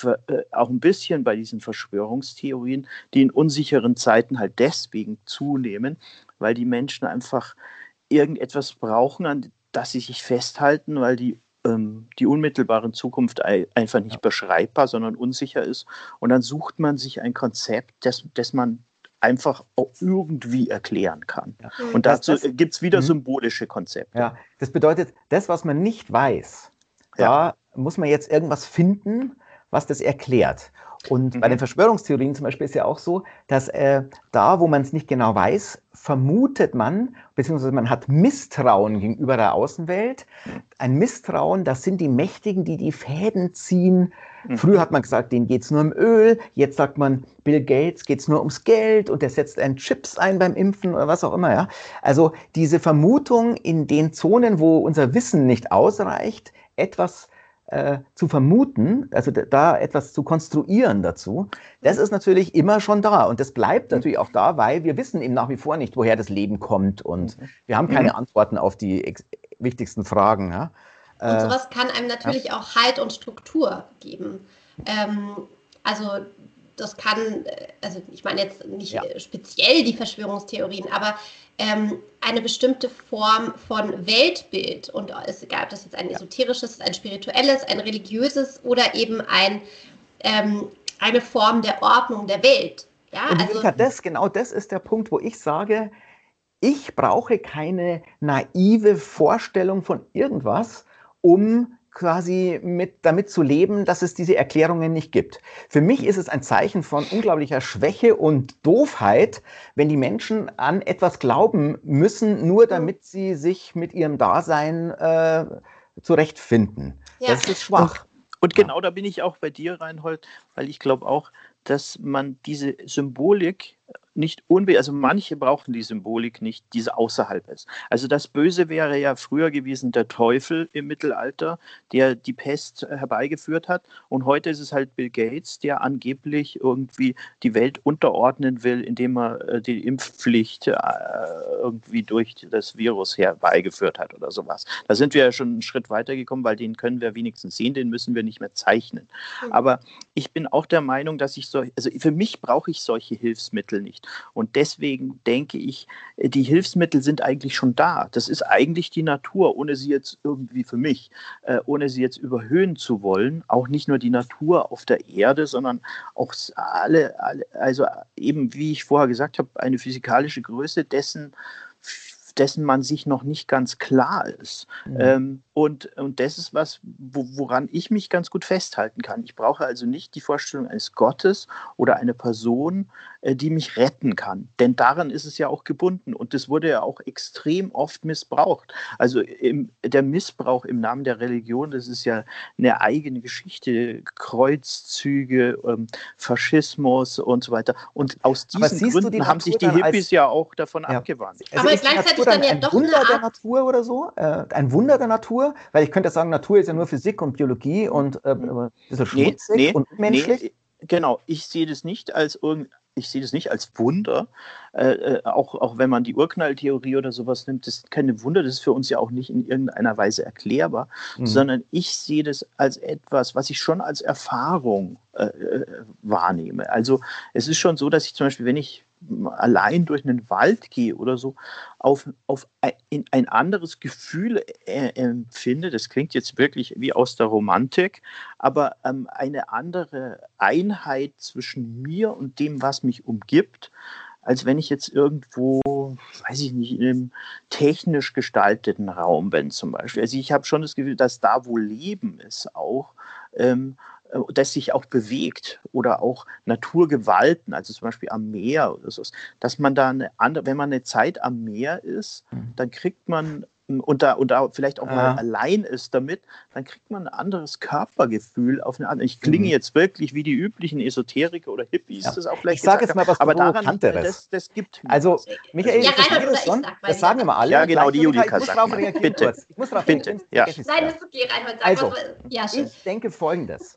äh, auch ein bisschen bei diesen Verschwörungstheorien, die in unsicheren Zeiten halt deswegen zunehmen, weil die Menschen einfach irgendetwas brauchen, an das sie sich festhalten, weil die ähm, die unmittelbare Zukunft einfach nicht beschreibbar, sondern unsicher ist. Und dann sucht man sich ein Konzept, das, das man einfach auch irgendwie erklären kann. Ja. Und dazu gibt es wieder mhm. symbolische Konzepte. Ja, das bedeutet, das, was man nicht weiß, ja. da muss man jetzt irgendwas finden, was das erklärt. Und mhm. bei den Verschwörungstheorien zum Beispiel ist ja auch so, dass äh, da, wo man es nicht genau weiß, vermutet man, beziehungsweise man hat Misstrauen gegenüber der Außenwelt. Ein Misstrauen, das sind die Mächtigen, die die Fäden ziehen. Mhm. Früher hat man gesagt, denen geht es nur um Öl. Jetzt sagt man, Bill Gates geht es nur ums Geld und der setzt einen Chips ein beim Impfen oder was auch immer. Ja? Also diese Vermutung in den Zonen, wo unser Wissen nicht ausreicht, etwas äh, zu vermuten, also da etwas zu konstruieren dazu, das ist natürlich immer schon da. Und das bleibt mhm. natürlich auch da, weil wir wissen eben nach wie vor nicht, woher das Leben kommt. Und mhm. wir haben keine mhm. Antworten auf die wichtigsten Fragen. Ja? Und äh, sowas kann einem natürlich ja. auch Halt und Struktur geben. Ähm, also das kann, äh, also ich meine jetzt nicht ja. speziell die Verschwörungstheorien, aber ähm, eine bestimmte Form von Weltbild. Und es gab das jetzt ein esoterisches, ein spirituelles, ein religiöses oder eben ein, ähm, eine Form der Ordnung der Welt. Ja, und also, das, genau das ist der Punkt, wo ich sage, ich brauche keine naive Vorstellung von irgendwas, um quasi mit, damit zu leben, dass es diese Erklärungen nicht gibt. Für mich ist es ein Zeichen von unglaublicher Schwäche und Doofheit, wenn die Menschen an etwas glauben müssen, nur damit sie sich mit ihrem Dasein äh, zurechtfinden. Ja. Das ist schwach. Und, und genau da bin ich auch bei dir, Reinhold, weil ich glaube auch, dass man diese Symbolik nicht unbe also manche brauchen die Symbolik nicht, die außerhalb ist. Also das Böse wäre ja früher gewesen der Teufel im Mittelalter, der die Pest herbeigeführt hat. Und heute ist es halt Bill Gates, der angeblich irgendwie die Welt unterordnen will, indem er äh, die Impfpflicht äh, irgendwie durch das Virus herbeigeführt hat oder sowas. Da sind wir ja schon einen Schritt weiter gekommen, weil den können wir wenigstens sehen, den müssen wir nicht mehr zeichnen. Mhm. Aber ich bin auch der Meinung, dass ich so, also für mich brauche ich solche Hilfsmittel nicht nicht. Und deswegen denke ich, äh, die Hilfsmittel sind eigentlich schon da. Das ist eigentlich die Natur, ohne sie jetzt irgendwie für mich, äh, ohne sie jetzt überhöhen zu wollen. Auch nicht nur die Natur auf der Erde, sondern auch alle, alle also eben, wie ich vorher gesagt habe, eine physikalische Größe dessen, dessen man sich noch nicht ganz klar ist. Mhm. Ähm, Und, und das ist was, wo, woran ich mich ganz gut festhalten kann. Ich brauche also nicht die Vorstellung eines Gottes oder einer Person, äh, die mich retten kann. Denn daran ist es ja auch gebunden. Und das wurde ja auch extrem oft missbraucht. Also im, der Missbrauch im Namen der Religion, das ist ja eine eigene Geschichte. Kreuzzüge, ähm, Faschismus und so weiter. Und aus diesen Gründen die haben sich die Hippies ja auch davon ja. abgewandt. Also Aber gleichzeitig dann, dann ja ein doch Wunder der Natur oder so? Äh, ein Wunder der Natur? Natur? Weil ich könnte sagen, Natur ist ja nur Physik und Biologie und äh, ein bisschen schmutzig nee, nee, und menschlich. Nee, genau, ich sehe das nicht als irgendein ich sehe das nicht als Wunder, äh, äh, auch, auch wenn man die Urknalltheorie oder sowas nimmt, das ist keine Wunder, das ist für uns ja auch nicht in irgendeiner Weise erklärbar, mhm. sondern ich sehe das als etwas, was ich schon als Erfahrung äh, äh wahrnehme. Also es ist schon so, dass ich zum Beispiel, wenn ich allein durch einen Wald gehe oder so, auf, auf ein, ein anderes Gefühl äh, empfinde. Das klingt jetzt wirklich wie aus der Romantik, aber ähm, eine andere Einheit zwischen mir und dem, was mich umgibt, als wenn ich jetzt irgendwo, weiß ich nicht, in einem technisch gestalteten Raum bin zum Beispiel. Also ich habe schon das Gefühl, dass da, wo Leben ist, auch ähm, äh, das sich auch bewegt oder auch Naturgewalten, also zum Beispiel am Meer oder so, dass man da eine andere, wenn man eine Zeit am Meer ist, mhm. dann kriegt man und da, und da vielleicht auch mal allein ist damit, dann kriegt man ein anderes Körpergefühl auf eine andere. Ich klinge mhm. jetzt wirklich wie die üblichen Esoteriker oder Hippies, ja. das auch vielleicht. Ich sage jetzt mal was aber daran, das, das gibt. Also, Michael, ja, Reinhold, das, schon, das sagen wir mal alle. Ja, genau, die Julika sagt. Bitte. Ich muss darauf Bitte. Ja. Nein, das ist okay, Reinhold. Sag also, ja, ich denke folgendes.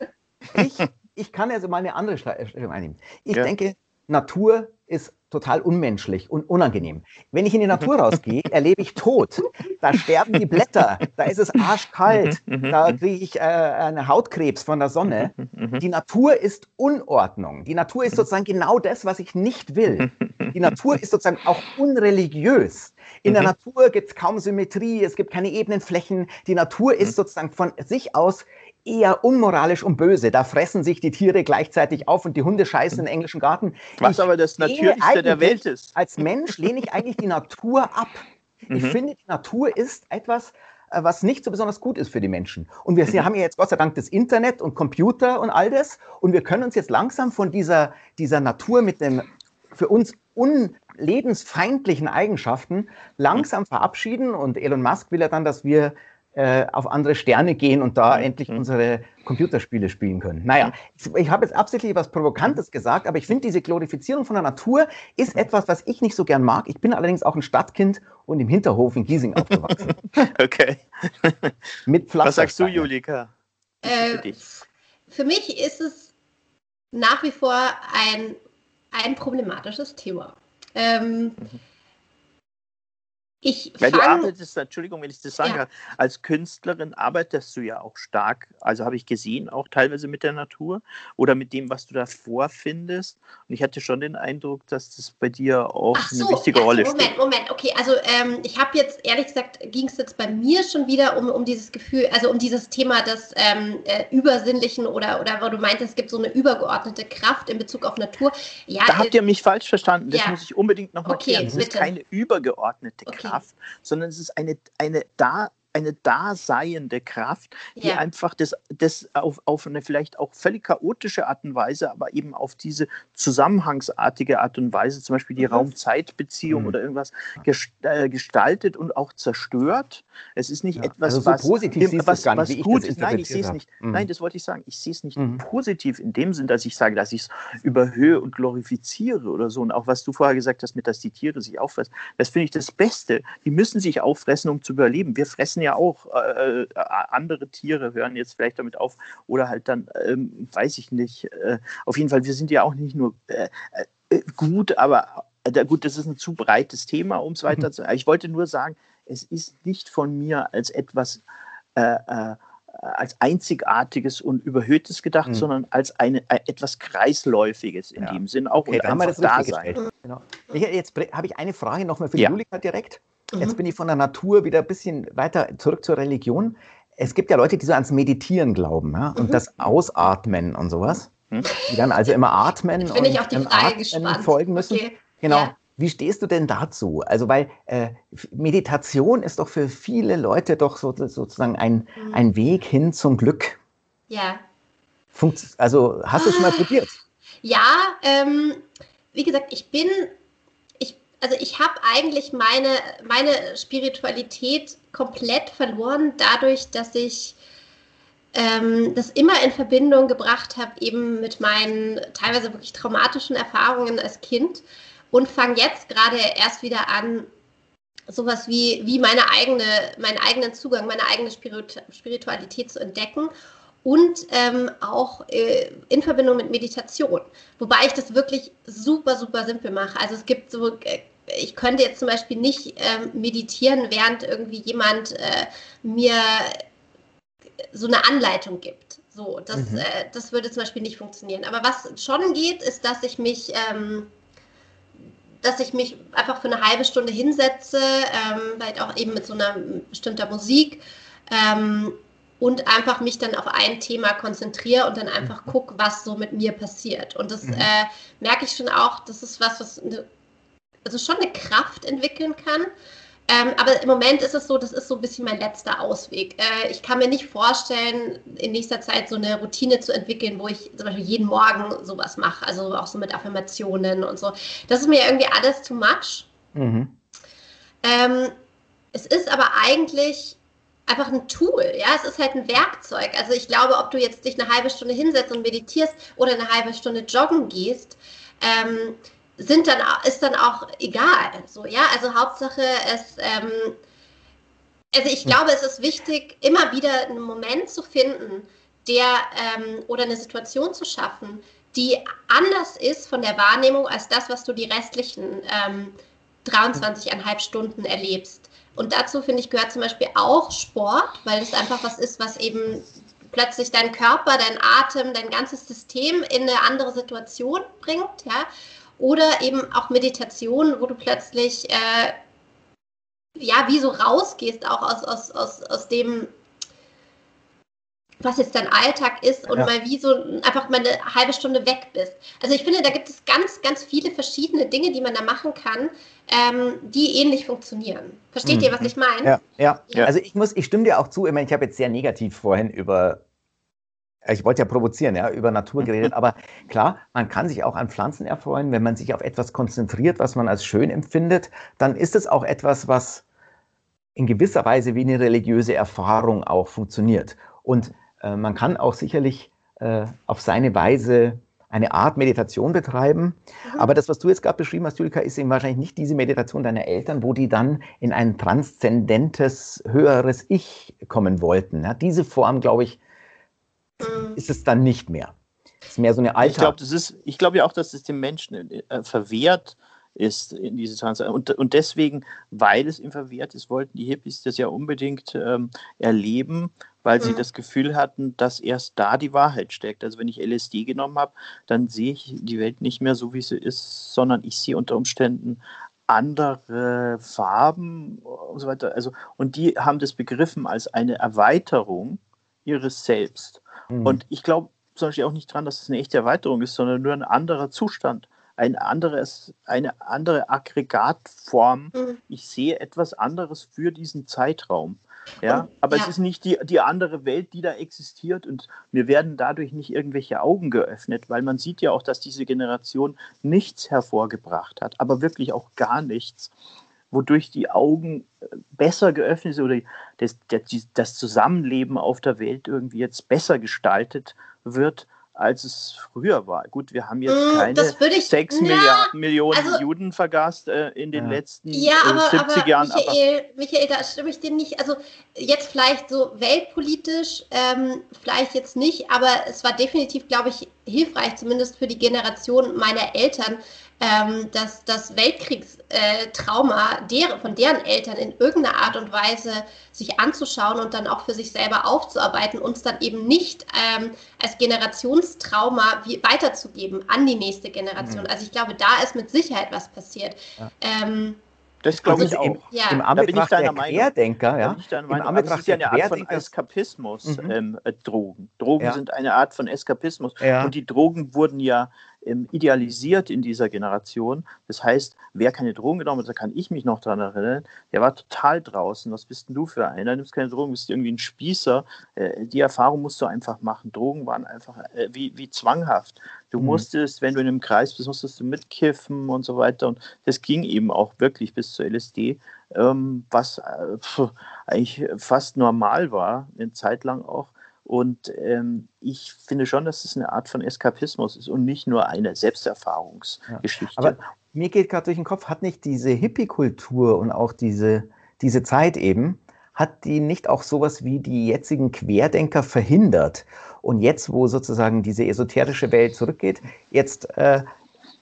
Ich, ich kann also mal eine andere Stellung einnehmen. Ich ja. denke, Natur ist total unmenschlich und unangenehm. Wenn ich in die Natur rausgehe, erlebe ich Tod. Da sterben die Blätter, da ist es arschkalt, da kriege ich äh, einen Hautkrebs von der Sonne. Die Natur ist Unordnung. Die Natur ist sozusagen genau das, was ich nicht will. Die Natur ist sozusagen auch unreligiös. In der Natur gibt es kaum Symmetrie, es gibt keine ebenen Flächen. Die Natur ist sozusagen von sich aus eher unmoralisch und böse. Da fressen sich die Tiere gleichzeitig auf und die Hunde scheißen im englischen Garten. Was ich aber das Natürlichste der Welt ist. Als Mensch lehne ich eigentlich die Natur ab. Ich mhm. finde, die Natur ist etwas, äh, was nicht so besonders gut ist für die Menschen. Und wir mhm. haben ja jetzt Gott sei Dank das Internet und Computer und all das. Und wir können uns jetzt langsam von dieser, dieser Natur mit den für uns unlebensfeindlichen Eigenschaften langsam verabschieden. Und Elon Musk will ja dann, dass wir äh, auf andere Sterne gehen und da mhm. endlich unsere Computerspiele spielen können. Naja, ich, ich habe jetzt absichtlich etwas Provokantes gesagt, aber ich finde, diese Glorifizierung von der Natur ist etwas, was ich nicht so gern mag. Ich bin allerdings auch ein Stadtkind und im Hinterhof in Giesing aufgewachsen. okay. Mit Was sagst du, Julika? Äh, für, für mich ist es nach wie vor ein, ein problematisches Thema. Ähm, mhm ich ja, du arbeitest, Entschuldigung, wenn ich das sage, ja. als Künstlerin arbeitest du ja auch stark, also habe ich gesehen, auch teilweise mit der Natur oder mit dem, was du da vorfindest. Und ich hatte schon den Eindruck, dass das bei dir auch so, eine wichtige Rolle Moment, spielt. Moment, Moment, okay. Also ähm, ich habe jetzt, ehrlich gesagt, ging es jetzt bei mir schon wieder um, um dieses Gefühl, also um dieses Thema des ähm, äh, Übersinnlichen oder, oder wo du meintest, es gibt so eine übergeordnete Kraft in Bezug auf Natur. Ja, da habt äh, ihr mich falsch verstanden. Das ja. muss ich unbedingt noch okay, markieren. Es ist keine übergeordnete okay. Kraft Kraft, sondern es ist eine, eine da eine daseiende Kraft, die ja. einfach das, das auf, auf eine vielleicht auch völlig chaotische Art und Weise, aber eben auf diese zusammenhangsartige Art und Weise, zum Beispiel die mhm. Raum-Zeit-Beziehung mhm. oder irgendwas äh, gestaltet und auch zerstört. Es ist nicht ja. etwas, also so was, positiv dem, was, was, was gut ist. Nein, ich sehe es nicht. Mhm. Nein, das wollte ich sagen. Ich sehe es nicht mhm. positiv in dem Sinn, dass ich sage, dass ich es überhöhe und glorifiziere oder so. Und auch was du vorher gesagt hast, mit dass die Tiere sich auffressen, das finde ich das Beste. Die müssen sich auffressen, um zu überleben. Wir fressen ja auch äh, äh, andere Tiere, hören jetzt vielleicht damit auf oder halt dann, ähm, weiß ich nicht. Äh, auf jeden Fall, wir sind ja auch nicht nur äh, äh gut, aber äh, gut, das ist ein zu breites Thema, um es mhm. weiter zu. Ich wollte nur sagen, es ist nicht von mir als etwas als einzigartiges und überhöhtes gedacht, mhm. sondern als eine, etwas Kreisläufiges in ja. dem Sinn auch okay, und da sein. Genau. Jetzt habe ich eine Frage nochmal für ja. Julika direkt. Jetzt mhm. bin ich von der Natur wieder ein bisschen weiter zurück zur Religion. Es gibt ja Leute, die so ans Meditieren glauben ja? und mhm. das Ausatmen und sowas. Mhm. Die dann also immer atmen Jetzt bin und ich auf die Frage gespannt. folgen müssen. Okay. Genau. Ja. wie stehst du denn dazu? Also, weil äh, Meditation ist doch für viele Leute doch so, sozusagen ein, mhm. ein Weg hin zum Glück. Ja. Funkt, also, hast du es schon mal ah. probiert? Ja, ähm, wie gesagt, ich bin, also ich habe eigentlich meine, meine Spiritualität komplett verloren, dadurch, dass ich ähm, das immer in Verbindung gebracht habe, eben mit meinen teilweise wirklich traumatischen Erfahrungen als Kind und fange jetzt gerade erst wieder an, sowas wie, wie meine eigene, meinen eigenen Zugang, meine eigene Spiritualität zu entdecken und ähm, auch äh, in Verbindung mit Meditation. Wobei ich das wirklich super, super simpel mache. Also es gibt so, äh, ich könnte jetzt zum Beispiel nicht äh, meditieren, während irgendwie jemand äh, mir so eine Anleitung gibt. So, das, mhm. Äh, das würde zum Beispiel nicht funktionieren. Aber was schon geht, ist, dass ich mich ähm, dass ich mich einfach für eine halbe Stunde hinsetze, ähm, vielleicht auch eben mit so einer bestimmter Musik ähm, und einfach mich dann auf ein Thema konzentriere und dann einfach mhm. gucke, was so mit mir passiert. Und das mhm. äh, merke ich schon auch, das ist was, was eine, also schon eine Kraft entwickeln kann. Ähm, aber im Moment ist es so, das ist so ein bisschen mein letzter Ausweg. Äh, ich kann mir nicht vorstellen, in nächster Zeit so eine Routine zu entwickeln, wo ich zum Beispiel jeden Morgen sowas mache, also auch so mit Affirmationen und so. Das ist mir irgendwie alles too much. Mhm. Ähm, es ist aber eigentlich einfach ein Tool, ja, es ist halt ein Werkzeug. Also ich glaube, ob du jetzt dich eine halbe Stunde hinsetzt und meditierst oder eine halbe Stunde joggen gehst, ähm, sind dann, ist dann auch egal. So, ja, also Hauptsache es, ähm, also ich glaube, es ist wichtig, immer wieder einen Moment zu finden, der ähm, oder eine Situation zu schaffen, die anders ist von der Wahrnehmung als das, was du die restlichen ähm, 23,5 Stunden erlebst. Und dazu finde ich gehört zum Beispiel auch Sport, weil es einfach was ist, was eben plötzlich deinen Körper, deinen Atem, dein ganzes System in eine andere Situation bringt, ja. Oder eben auch Meditation, wo du plötzlich äh, ja wie so rausgehst, auch aus, aus, aus, aus dem, was jetzt dein Alltag ist und ja. mal wie so einfach mal eine halbe Stunde weg bist. Also ich finde, da gibt es ganz, ganz viele verschiedene Dinge, die man da machen kann, ähm, die ähnlich funktionieren. Versteht mhm. ihr, was ich meine? Ja, ja, ja. Also ich muss, ich stimme dir auch zu, ich meine, ich habe jetzt sehr negativ vorhin über ich wollte ja provozieren, ja, über Natur geredet, aber klar, man kann sich auch an Pflanzen erfreuen, wenn man sich auf etwas konzentriert, was man als schön empfindet, dann ist es auch etwas, was in gewisser Weise wie eine religiöse Erfahrung auch funktioniert. Und äh, man kann auch sicherlich äh, auf seine Weise eine Art Meditation betreiben. Mhm. Aber das, was du jetzt gerade beschrieben hast, Julika, ist eben wahrscheinlich nicht diese Meditation deiner Eltern, wo die dann in ein transzendentes, höheres Ich kommen wollten. Ja, diese Form, glaube ich, Mhm. Ist es dann nicht mehr. Es ist mehr so eine Alltag. Ich glaube, ich glaube ja auch, dass es dem Menschen äh, verwehrt ist in diese Transfer. Und, und deswegen, weil es ihm verwehrt ist, wollten die Hippies das ja unbedingt ähm, erleben, weil mhm. sie das Gefühl hatten, dass erst da die Wahrheit steckt. Also wenn ich LSD genommen habe, dann sehe ich die Welt nicht mehr so, wie sie ist, sondern ich sehe unter Umständen andere Farben und so weiter. Also, und die haben das begriffen als eine Erweiterung ihres Selbst. Mhm. Und ich glaube zum Beispiel auch nicht dran, dass es eine echte Erweiterung ist, sondern nur ein anderer Zustand, ein anderes, eine andere Aggregatform. Mhm. Ich sehe etwas anderes für diesen Zeitraum. Ja, aber ja. es ist nicht die, die andere Welt, die da existiert und mir werden dadurch nicht irgendwelche Augen geöffnet, weil man sieht ja auch, dass diese Generation nichts hervorgebracht hat, aber wirklich auch gar nichts wodurch die Augen besser geöffnet sind oder das, das Zusammenleben auf der Welt irgendwie jetzt besser gestaltet wird, als es früher war. Gut, wir haben jetzt mm, keine ich, sechs na, Milliarden, Millionen also, Juden vergast äh, in den ja. letzten ja, äh, aber, 70 aber, Jahren. Michael, aber Michael, da stimme ich dir nicht. Also jetzt vielleicht so weltpolitisch, ähm, vielleicht jetzt nicht, aber es war definitiv, glaube ich, hilfreich, zumindest für die Generation meiner Eltern, ähm, dass das Weltkriegstrauma der, von deren Eltern in irgendeiner Art und Weise sich anzuschauen und dann auch für sich selber aufzuarbeiten, uns dann eben nicht ähm, als Generationstrauma wie, weiterzugeben an die nächste Generation. Mhm. Also ich glaube, da ist mit Sicherheit was passiert. Ja. Ähm, das glaube also ich auch. Ja. Im Anbetracht der Querdenker, ja. Im Anbetracht also ist ja eine Art von Eskapismus, mhm. ähm, äh, Drogen. Drogen ja. sind eine Art von Eskapismus. Ja. Und die Drogen wurden ja ähm, idealisiert in dieser Generation. Das heißt, wer keine Drogen genommen hat, da kann ich mich noch daran erinnern, der war total draußen. Was bist denn du für einer? Du nimmst keine Drogen, bist irgendwie ein Spießer. Äh, die Erfahrung musst du einfach machen. Drogen waren einfach äh, wie, wie zwanghaft. Du mhm. musstest, wenn du in einem Kreis bist, musstest du mitkiffen und so weiter. Und das ging eben auch wirklich bis zur LSD, ähm, was äh, eigentlich fast normal war, eine Zeit lang auch. Und ähm, ich finde schon, dass es eine Art von Eskapismus ist und nicht nur eine Selbsterfahrungsgeschichte. Ja, aber mir geht gerade durch den Kopf, hat nicht diese Hippie-Kultur und auch diese, diese Zeit eben, hat die nicht auch sowas wie die jetzigen Querdenker verhindert? Und jetzt, wo sozusagen diese esoterische Welt zurückgeht, jetzt äh,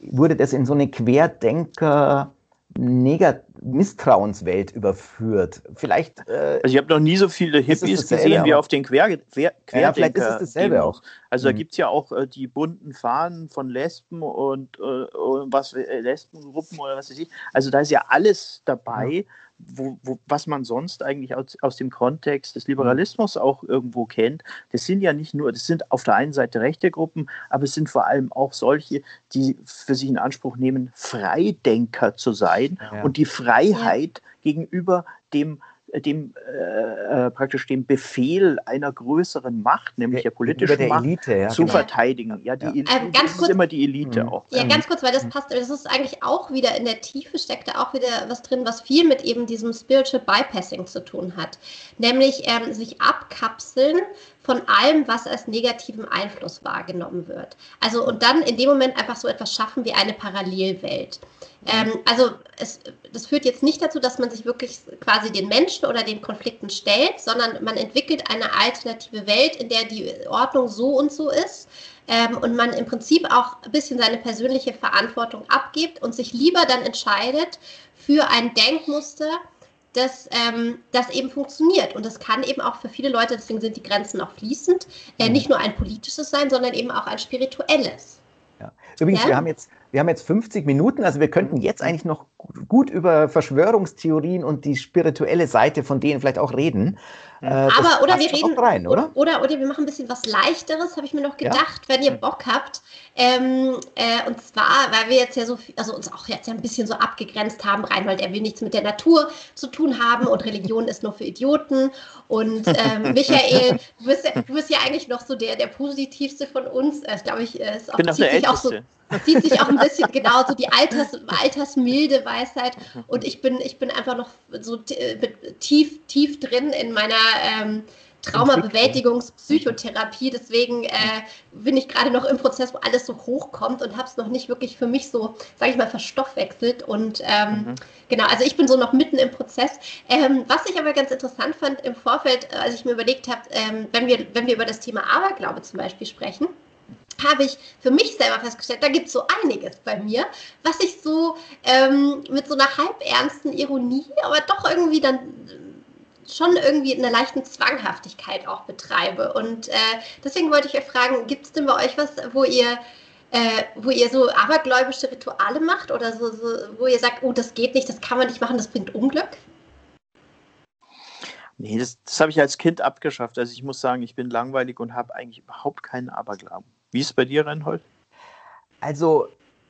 wurde das in so eine Querdenker- Negat Misstrauenswelt überführt. Vielleicht. Äh, also ich habe noch nie so viele Hippies gesehen wie auf den Quer Quer. Ja, vielleicht ist es dasselbe Demos. auch. Also mhm. da gibt es ja auch äh, die bunten Fahnen von Lesben und, äh, und was äh, Lesbengruppen oder was weiß ich. Also da ist ja alles dabei. Mhm wo, wo, was man sonst eigentlich aus, aus dem Kontext des Liberalismus auch irgendwo kennt. Das sind ja nicht nur, das sind auf der einen Seite rechte Gruppen, aber es sind vor allem auch solche, die für sich in Anspruch nehmen, Freidenker zu sein ja. und die Freiheit ja. gegenüber dem dem äh, äh, praktisch dem Befehl einer größeren Macht, nämlich der, der politischen der Macht, Elite, ja, zu genau. verteidigen. Ja, die Elite, ähm, ganz kurz, ist immer die Elite mhm. auch. Ja, ganz kurz, weil das passt, das ist eigentlich auch wieder in der Tiefe steckt da auch wieder was drin, was viel mit eben diesem Spiritual Bypassing zu tun hat. Nämlich ähm, sich abkapseln von allem, was als negativen Einfluss wahrgenommen wird. Also und dann in dem Moment einfach so etwas schaffen wie eine Parallelwelt. Ähm, also es, das führt jetzt nicht dazu, dass man sich wirklich quasi den Menschen oder den Konflikten stellt, sondern man entwickelt eine alternative Welt, in der die Ordnung so und so ist. Ähm, und man im Prinzip auch ein bisschen seine persönliche Verantwortung abgibt und sich lieber dann entscheidet für ein Denkmuster, das, ähm, das eben funktioniert. Und das kann eben auch für viele Leute, deswegen sind die Grenzen auch fließend, äh, mhm. nicht nur ein politisches sein, sondern eben auch ein spirituelles. Ja. Übrigens, ja? wir haben jetzt wir haben jetzt 50 Minuten, also wir könnten jetzt eigentlich noch gut über Verschwörungstheorien und die spirituelle Seite von denen vielleicht auch reden. Äh, Aber oder wir reden rein, oder? oder? oder wir machen ein bisschen was leichteres, habe ich mir noch gedacht, ja? wenn ihr Bock habt. Ähm, äh, und zwar, weil wir jetzt ja so, also uns auch jetzt ja ein bisschen so abgegrenzt haben, Reinhold, er will nichts mit der Natur zu tun haben und Religion ist nur für Idioten. Und ähm, Michael, du bist, ja, du bist ja eigentlich noch so der, der positivste von uns. Das äh, glaube ich, ist auch, bin auch der Älteste. Auch so, zieht sich auch ein bisschen genau so die Alters, altersmilde Weisheit. Und ich bin, ich bin einfach noch so tief, tief drin in meiner ähm, Traumabewältigungspsychotherapie. Deswegen äh, bin ich gerade noch im Prozess, wo alles so hochkommt und habe es noch nicht wirklich für mich so, sage ich mal, verstoffwechselt. Und ähm, mhm. genau, also ich bin so noch mitten im Prozess. Ähm, was ich aber ganz interessant fand im Vorfeld, als ich mir überlegt habe, ähm, wenn, wir, wenn wir über das Thema Aberglaube zum Beispiel sprechen, habe ich für mich selber festgestellt, da gibt es so einiges bei mir, was ich so ähm, mit so einer halbernsten Ironie, aber doch irgendwie dann schon irgendwie in einer leichten Zwanghaftigkeit auch betreibe. Und äh, deswegen wollte ich euch fragen, gibt es denn bei euch was, wo ihr, äh, wo ihr so abergläubische Rituale macht oder so, so, wo ihr sagt, oh, das geht nicht, das kann man nicht machen, das bringt Unglück? Nee, das, das habe ich als Kind abgeschafft. Also ich muss sagen, ich bin langweilig und habe eigentlich überhaupt keinen Aberglauben. Wie ist es bei dir, Reinhold? Also,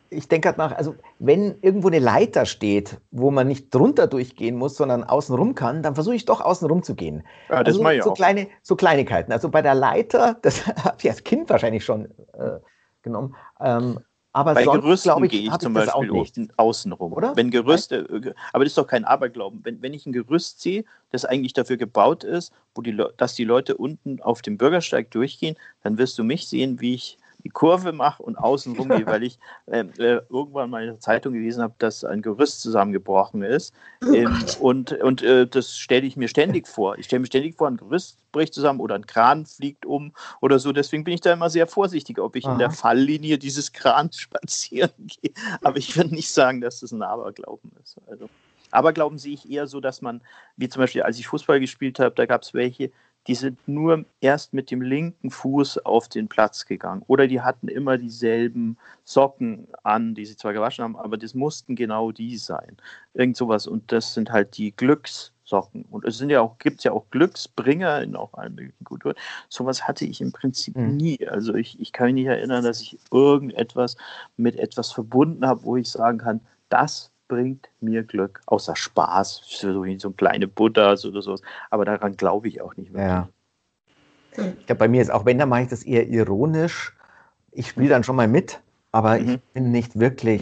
ich denke halt nach, also wenn irgendwo eine Leiter steht, wo man nicht drunter durchgehen muss, sondern außen rum kann, dann versuche ich doch außen rum zu gehen. Ja, das also, mache ich so auch. Kleine, so Kleinigkeiten. Also bei der Leiter, das habe ich als Kind wahrscheinlich schon äh, genommen. Ähm, aber Bei sonst, Gerüsten ich, gehe ich zum Beispiel auch außenrum. Oder? Wenn Gerüste, äh, aber das ist doch kein Aberglauben. Wenn, wenn ich ein Gerüst sehe, das eigentlich dafür gebaut ist, wo die, dass die Leute unten auf dem Bürgersteig durchgehen, dann wirst du mich sehen, wie ich die Kurve mache und außen rum gehe, weil ich äh, äh, irgendwann mal in der Zeitung gelesen habe, dass ein Gerüst zusammengebrochen ist. Ähm, und und äh, das stelle ich mir ständig vor. Ich stelle mir ständig vor, ein Gerüst bricht zusammen oder ein Kran fliegt um oder so. Deswegen bin ich da immer sehr vorsichtig, ob ich Aha. in der Falllinie dieses Krans spazieren gehe. Aber ich würde nicht sagen, dass das ein Aberglauben ist. Also. Aberglauben sehe ich eher so, dass man, wie zum Beispiel, als ich Fußball gespielt habe, da gab es welche, die sind nur erst mit dem linken Fuß auf den Platz gegangen. Oder die hatten immer dieselben Socken an, die sie zwar gewaschen haben, aber das mussten genau die sein. Irgend sowas. Und das sind halt die Glücks- aufstocken. Und es sind ja auch, gibt ja auch Glücksbringer in auch allen möglichen Kulturen. Sowas hatte ich im Prinzip mhm. nie. Also ich, ich kann mich nicht erinnern, dass ich irgendetwas mit etwas verbunden habe, wo ich sagen kann, das bringt mir Glück. Außer Spaß, für so, so kleine Buddhas oder sowas. Aber daran glaube ich auch nicht mehr. Ja. Ich glaube, bei mir ist auch, wenn, dann mache ich das eher ironisch. Ich spiele dann schon mal mit, aber mhm. ich bin nicht wirklich,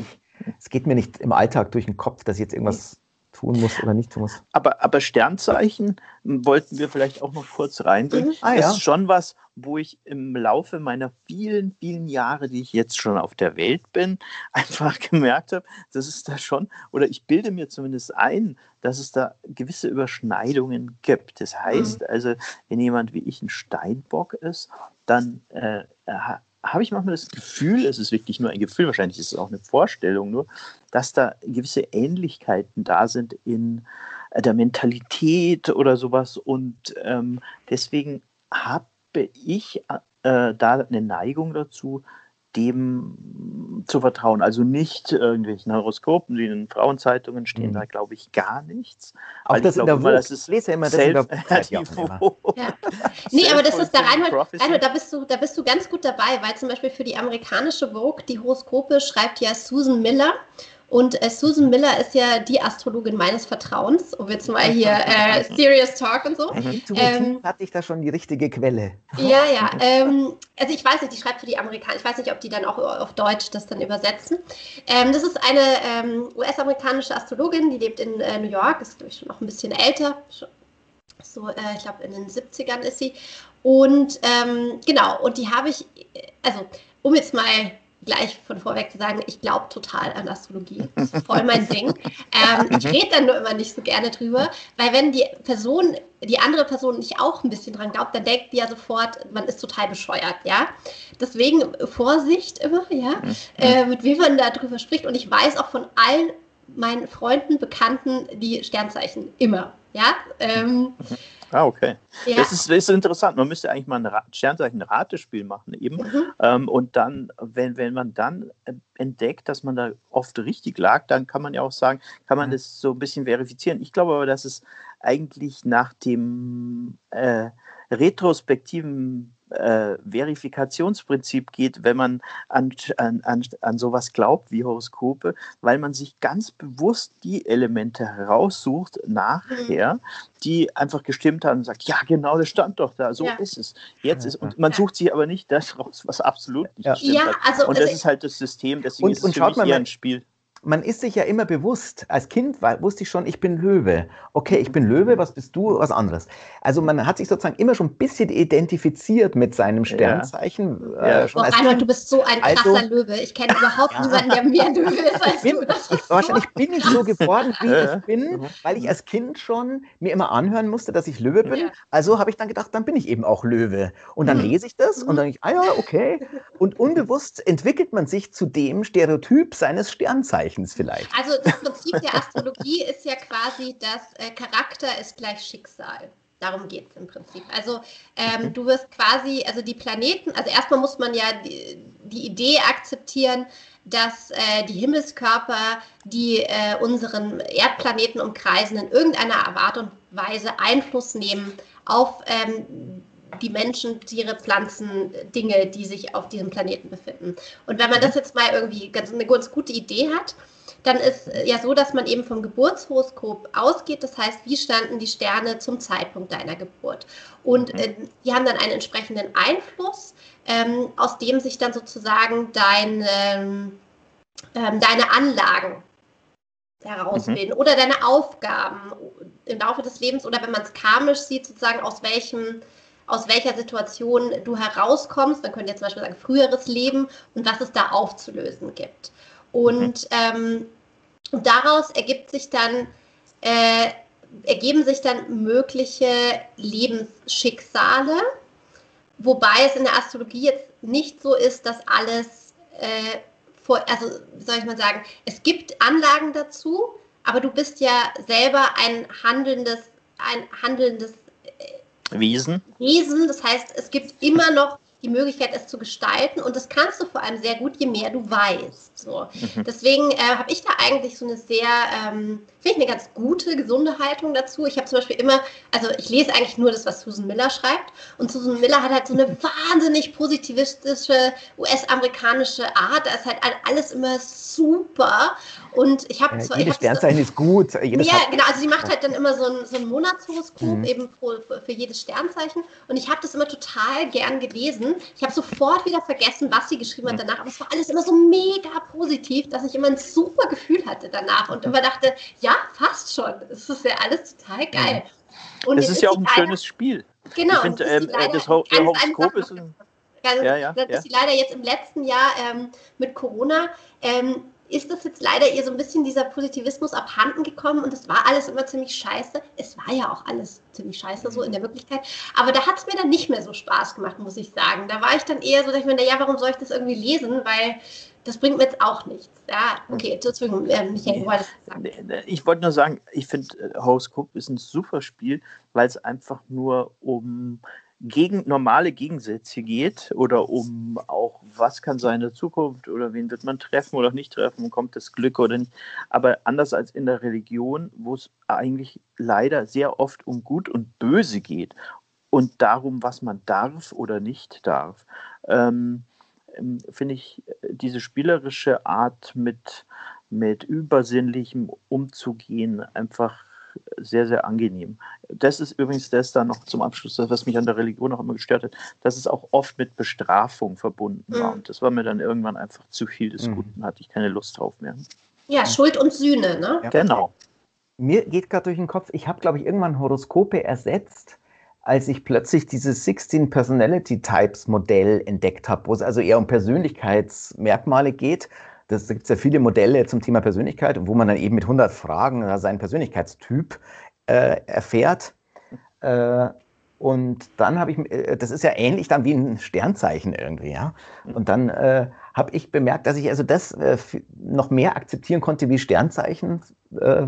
es geht mir nicht im Alltag durch den Kopf, dass ich jetzt irgendwas tun muss oder nicht tun muss. Aber, aber Sternzeichen wollten wir vielleicht auch noch kurz reinbringen. Mhm. Ah, ja. Das ist schon was, wo ich im Laufe meiner vielen, vielen Jahre, die ich jetzt schon auf der Welt bin, einfach gemerkt habe, dass es da schon, oder ich bilde mir zumindest ein, dass es da gewisse Überschneidungen gibt. Das heißt mhm. also, wenn jemand wie ich ein Steinbock ist, dann äh, habe ich manchmal das Gefühl, es ist wirklich nur ein Gefühl, wahrscheinlich ist es auch eine Vorstellung nur, dass da gewisse Ähnlichkeiten da sind in äh, der Mentalität oder sowas. Und ähm, deswegen habe ich äh, da eine Neigung dazu, dem zu vertrauen. Also nicht irgendwelchen Horoskopen, die in Frauenzeitungen stehen, mhm. da glaube ich gar nichts. Auch das in der immer, das ist lese immer das in der ja. Nee, aber das ist da Reinhold, Reinhold, da bist du, da bist du ganz gut dabei, weil zum Beispiel für die amerikanische Vogue die Horoskope schreibt ja Susan Miller und äh, Susan Miller ist ja die Astrologin meines Vertrauens, um jetzt mal hier äh, Serious Talk und so. Mhm. Ähm, hatte ich da schon die richtige Quelle? Ja, ja. Ähm, also ich weiß nicht, die schreibt für die Amerikaner. Ich weiß nicht, ob die dann auch auf Deutsch das dann übersetzen. Ähm, das ist eine ähm, US-amerikanische Astrologin, die lebt in äh, New York, ist glaube ich schon noch ein bisschen älter. So, äh, ich glaube in den 70ern ist sie. Und ähm, genau, und die habe ich, also um jetzt mal gleich von vorweg zu sagen, ich glaube total an Astrologie. Das ist voll mein Ding. Ähm, ich rede dann nur immer nicht so gerne drüber, weil wenn die Person, die andere Person nicht auch ein bisschen dran glaubt, dann denkt die ja sofort, man ist total bescheuert, ja. Deswegen Vorsicht immer, ja, mhm. äh, mit wem man da drüber spricht. Und ich weiß auch von allen meinen Freunden, Bekannten die Sternzeichen immer, ja. Ähm, mhm. Ah, okay. Ja. Das, ist, ist, interessant. Man müsste eigentlich mal ein Sternzeichen-Ratespiel machen eben. Mhm. Ähm, und dann, wenn, wenn man dann äh, entdeckt, dass man da oft richtig lag, dann kann man ja auch sagen, kann man mhm. das so ein bisschen verifizieren. Ich glaube aber, dass es eigentlich nach dem äh, retrospektiven äh, Verifikationsprinzip geht, wenn man an, an, an, an sowas glaubt wie Horoskope, weil man sich ganz bewusst die Elemente heraussucht nachher, mhm. die einfach gestimmt haben und sagt, ja genau, das stand doch da, so ja. ist es. Jetzt ist und man sucht sich aber nicht das raus, was absolut nicht ja. stimmt. Ja, also, und das also ist halt das System, deswegen und, ist es und für mich eher ein Spiel man ist sich ja immer bewusst, als Kind war, wusste ich schon, ich bin Löwe. Okay, ich bin Löwe, was bist du? Was anderes. Also man hat sich sozusagen immer schon ein bisschen identifiziert mit seinem Sternzeichen. Ja. Äh, schon oh, Reinhold, du bist so ein also krasser also, Löwe. Ich kenne überhaupt ja. niemanden, der mehr Löwe ist als bin, du. Ich, wahrscheinlich bin ich so geworden, wie ich bin, weil ich als Kind schon mir immer anhören musste, dass ich Löwe bin. Ja. Also habe ich dann gedacht, dann bin ich eben auch Löwe. Und dann mhm. lese ich das und dann denke ich, ah ja, okay. Und unbewusst entwickelt man sich zu dem Stereotyp seines Sternzeichens. Zeichens vielleicht. Also das Prinzip der Astrologie ist ja quasi, dass äh, Charakter ist gleich Schicksal. Darum geht es im Prinzip. Also ähm, du wirst quasi, also die Planeten, also erstmal muss man ja die, die Idee akzeptieren, dass äh, die Himmelskörper, die äh, unseren Erdplaneten umkreisen, in irgendeiner Art und Weise Einfluss nehmen auf ähm, die Menschen, Tiere, Pflanzen, Dinge, die sich auf diesem Planeten befinden. Und wenn man das jetzt mal irgendwie ganz, eine ganz gute Idee hat, dann ist ja so, dass man eben vom Geburtshoroskop ausgeht. Das heißt, wie standen die Sterne zum Zeitpunkt deiner Geburt? Und äh, die haben dann einen entsprechenden Einfluss, ähm, aus dem sich dann sozusagen dein, ähm, ähm, deine Anlagen herausbilden mhm. oder deine Aufgaben im Laufe des Lebens oder wenn man es karmisch sieht, sozusagen aus welchem aus welcher Situation du herauskommst. Man könnte jetzt zum Beispiel sagen, früheres Leben und was es da aufzulösen gibt. Und mhm. ähm, daraus ergibt sich dann, äh, ergeben sich dann mögliche Lebensschicksale, wobei es in der Astrologie jetzt nicht so ist, dass alles äh, vor, also soll ich mal sagen, es gibt Anlagen dazu, aber du bist ja selber ein handelndes, ein handelndes Wesen. Wesen, das heißt, es gibt immer noch die Möglichkeit, es zu gestalten und das kannst du vor allem sehr gut, je mehr du weißt. So. Mhm. Deswegen äh, habe ich da eigentlich so eine sehr, ähm, finde ich eine ganz gute, gesunde Haltung dazu. Ich habe zum Beispiel immer, also ich lese eigentlich nur das, was Susan Miller schreibt. Und Susan Miller hat halt so eine wahnsinnig positivistische US-amerikanische Art. Da ist halt alles immer super. Und ich habe ja, zwar. Jedes Sternzeichen so, ist gut. Jedes ja, genau. Also sie macht halt dann immer so ein, so ein Monatshoroskop mhm. eben pro, für jedes Sternzeichen. Und ich habe das immer total gern gelesen. Ich habe sofort wieder vergessen, was sie geschrieben hat mhm. danach. Aber es war alles immer so mega positiv, dass ich immer ein super Gefühl hatte danach und immer dachte, ja, fast schon. Es ist ja alles total geil. Und es ist ja auch ein schönes Spiel. Genau. Ich finde, ähm, das Horoskop ist ein also, ja, ja, das ja. ist leider jetzt im letzten Jahr ähm, mit Corona ähm, ist das jetzt leider ihr so ein bisschen dieser Positivismus abhanden gekommen und es war alles immer ziemlich scheiße. Es war ja auch alles ziemlich scheiße so in der Wirklichkeit. Aber da hat es mir dann nicht mehr so Spaß gemacht, muss ich sagen. Da war ich dann eher so, dass ich mir, ja, warum soll ich das irgendwie lesen? Weil das bringt mir jetzt auch nichts. Ja, okay, Entschuldigung, äh, Michael, du sagen. Ich wollte nur sagen, ich finde äh, Horoskop ist ein super Spiel, weil es einfach nur um gegen normale Gegensätze geht oder um auch, was kann seine Zukunft oder wen wird man treffen oder nicht treffen, kommt das Glück oder nicht. Aber anders als in der Religion, wo es eigentlich leider sehr oft um Gut und Böse geht und darum, was man darf oder nicht darf, ähm, ähm finde ich diese spielerische Art mit, mit Übersinnlichem umzugehen einfach sehr, sehr angenehm. Das ist übrigens das dann noch zum Abschluss, was mich an der Religion auch immer gestört hat, dass es auch oft mit Bestrafung verbunden war. Mhm. Und das war mir dann irgendwann einfach zu viel des mhm. Guten, hatte ich keine Lust drauf mehr. Ja, Schuld und Sühne, ne? Ja. Genau. Mir geht gerade durch den Kopf, ich habe, glaube ich, irgendwann Horoskope ersetzt, als ich plötzlich dieses 16 Personality Types Modell entdeckt habe, wo es also eher um Persönlichkeitsmerkmale geht das gibt ja viele Modelle zum Thema Persönlichkeit, wo man dann eben mit 100 Fragen seinen Persönlichkeitstyp äh, erfährt. Äh, und dann habe ich, äh, das ist ja ähnlich dann wie ein Sternzeichen irgendwie, ja. Und dann äh, habe ich bemerkt, dass ich also das äh, noch mehr akzeptieren konnte wie Sternzeichen, äh,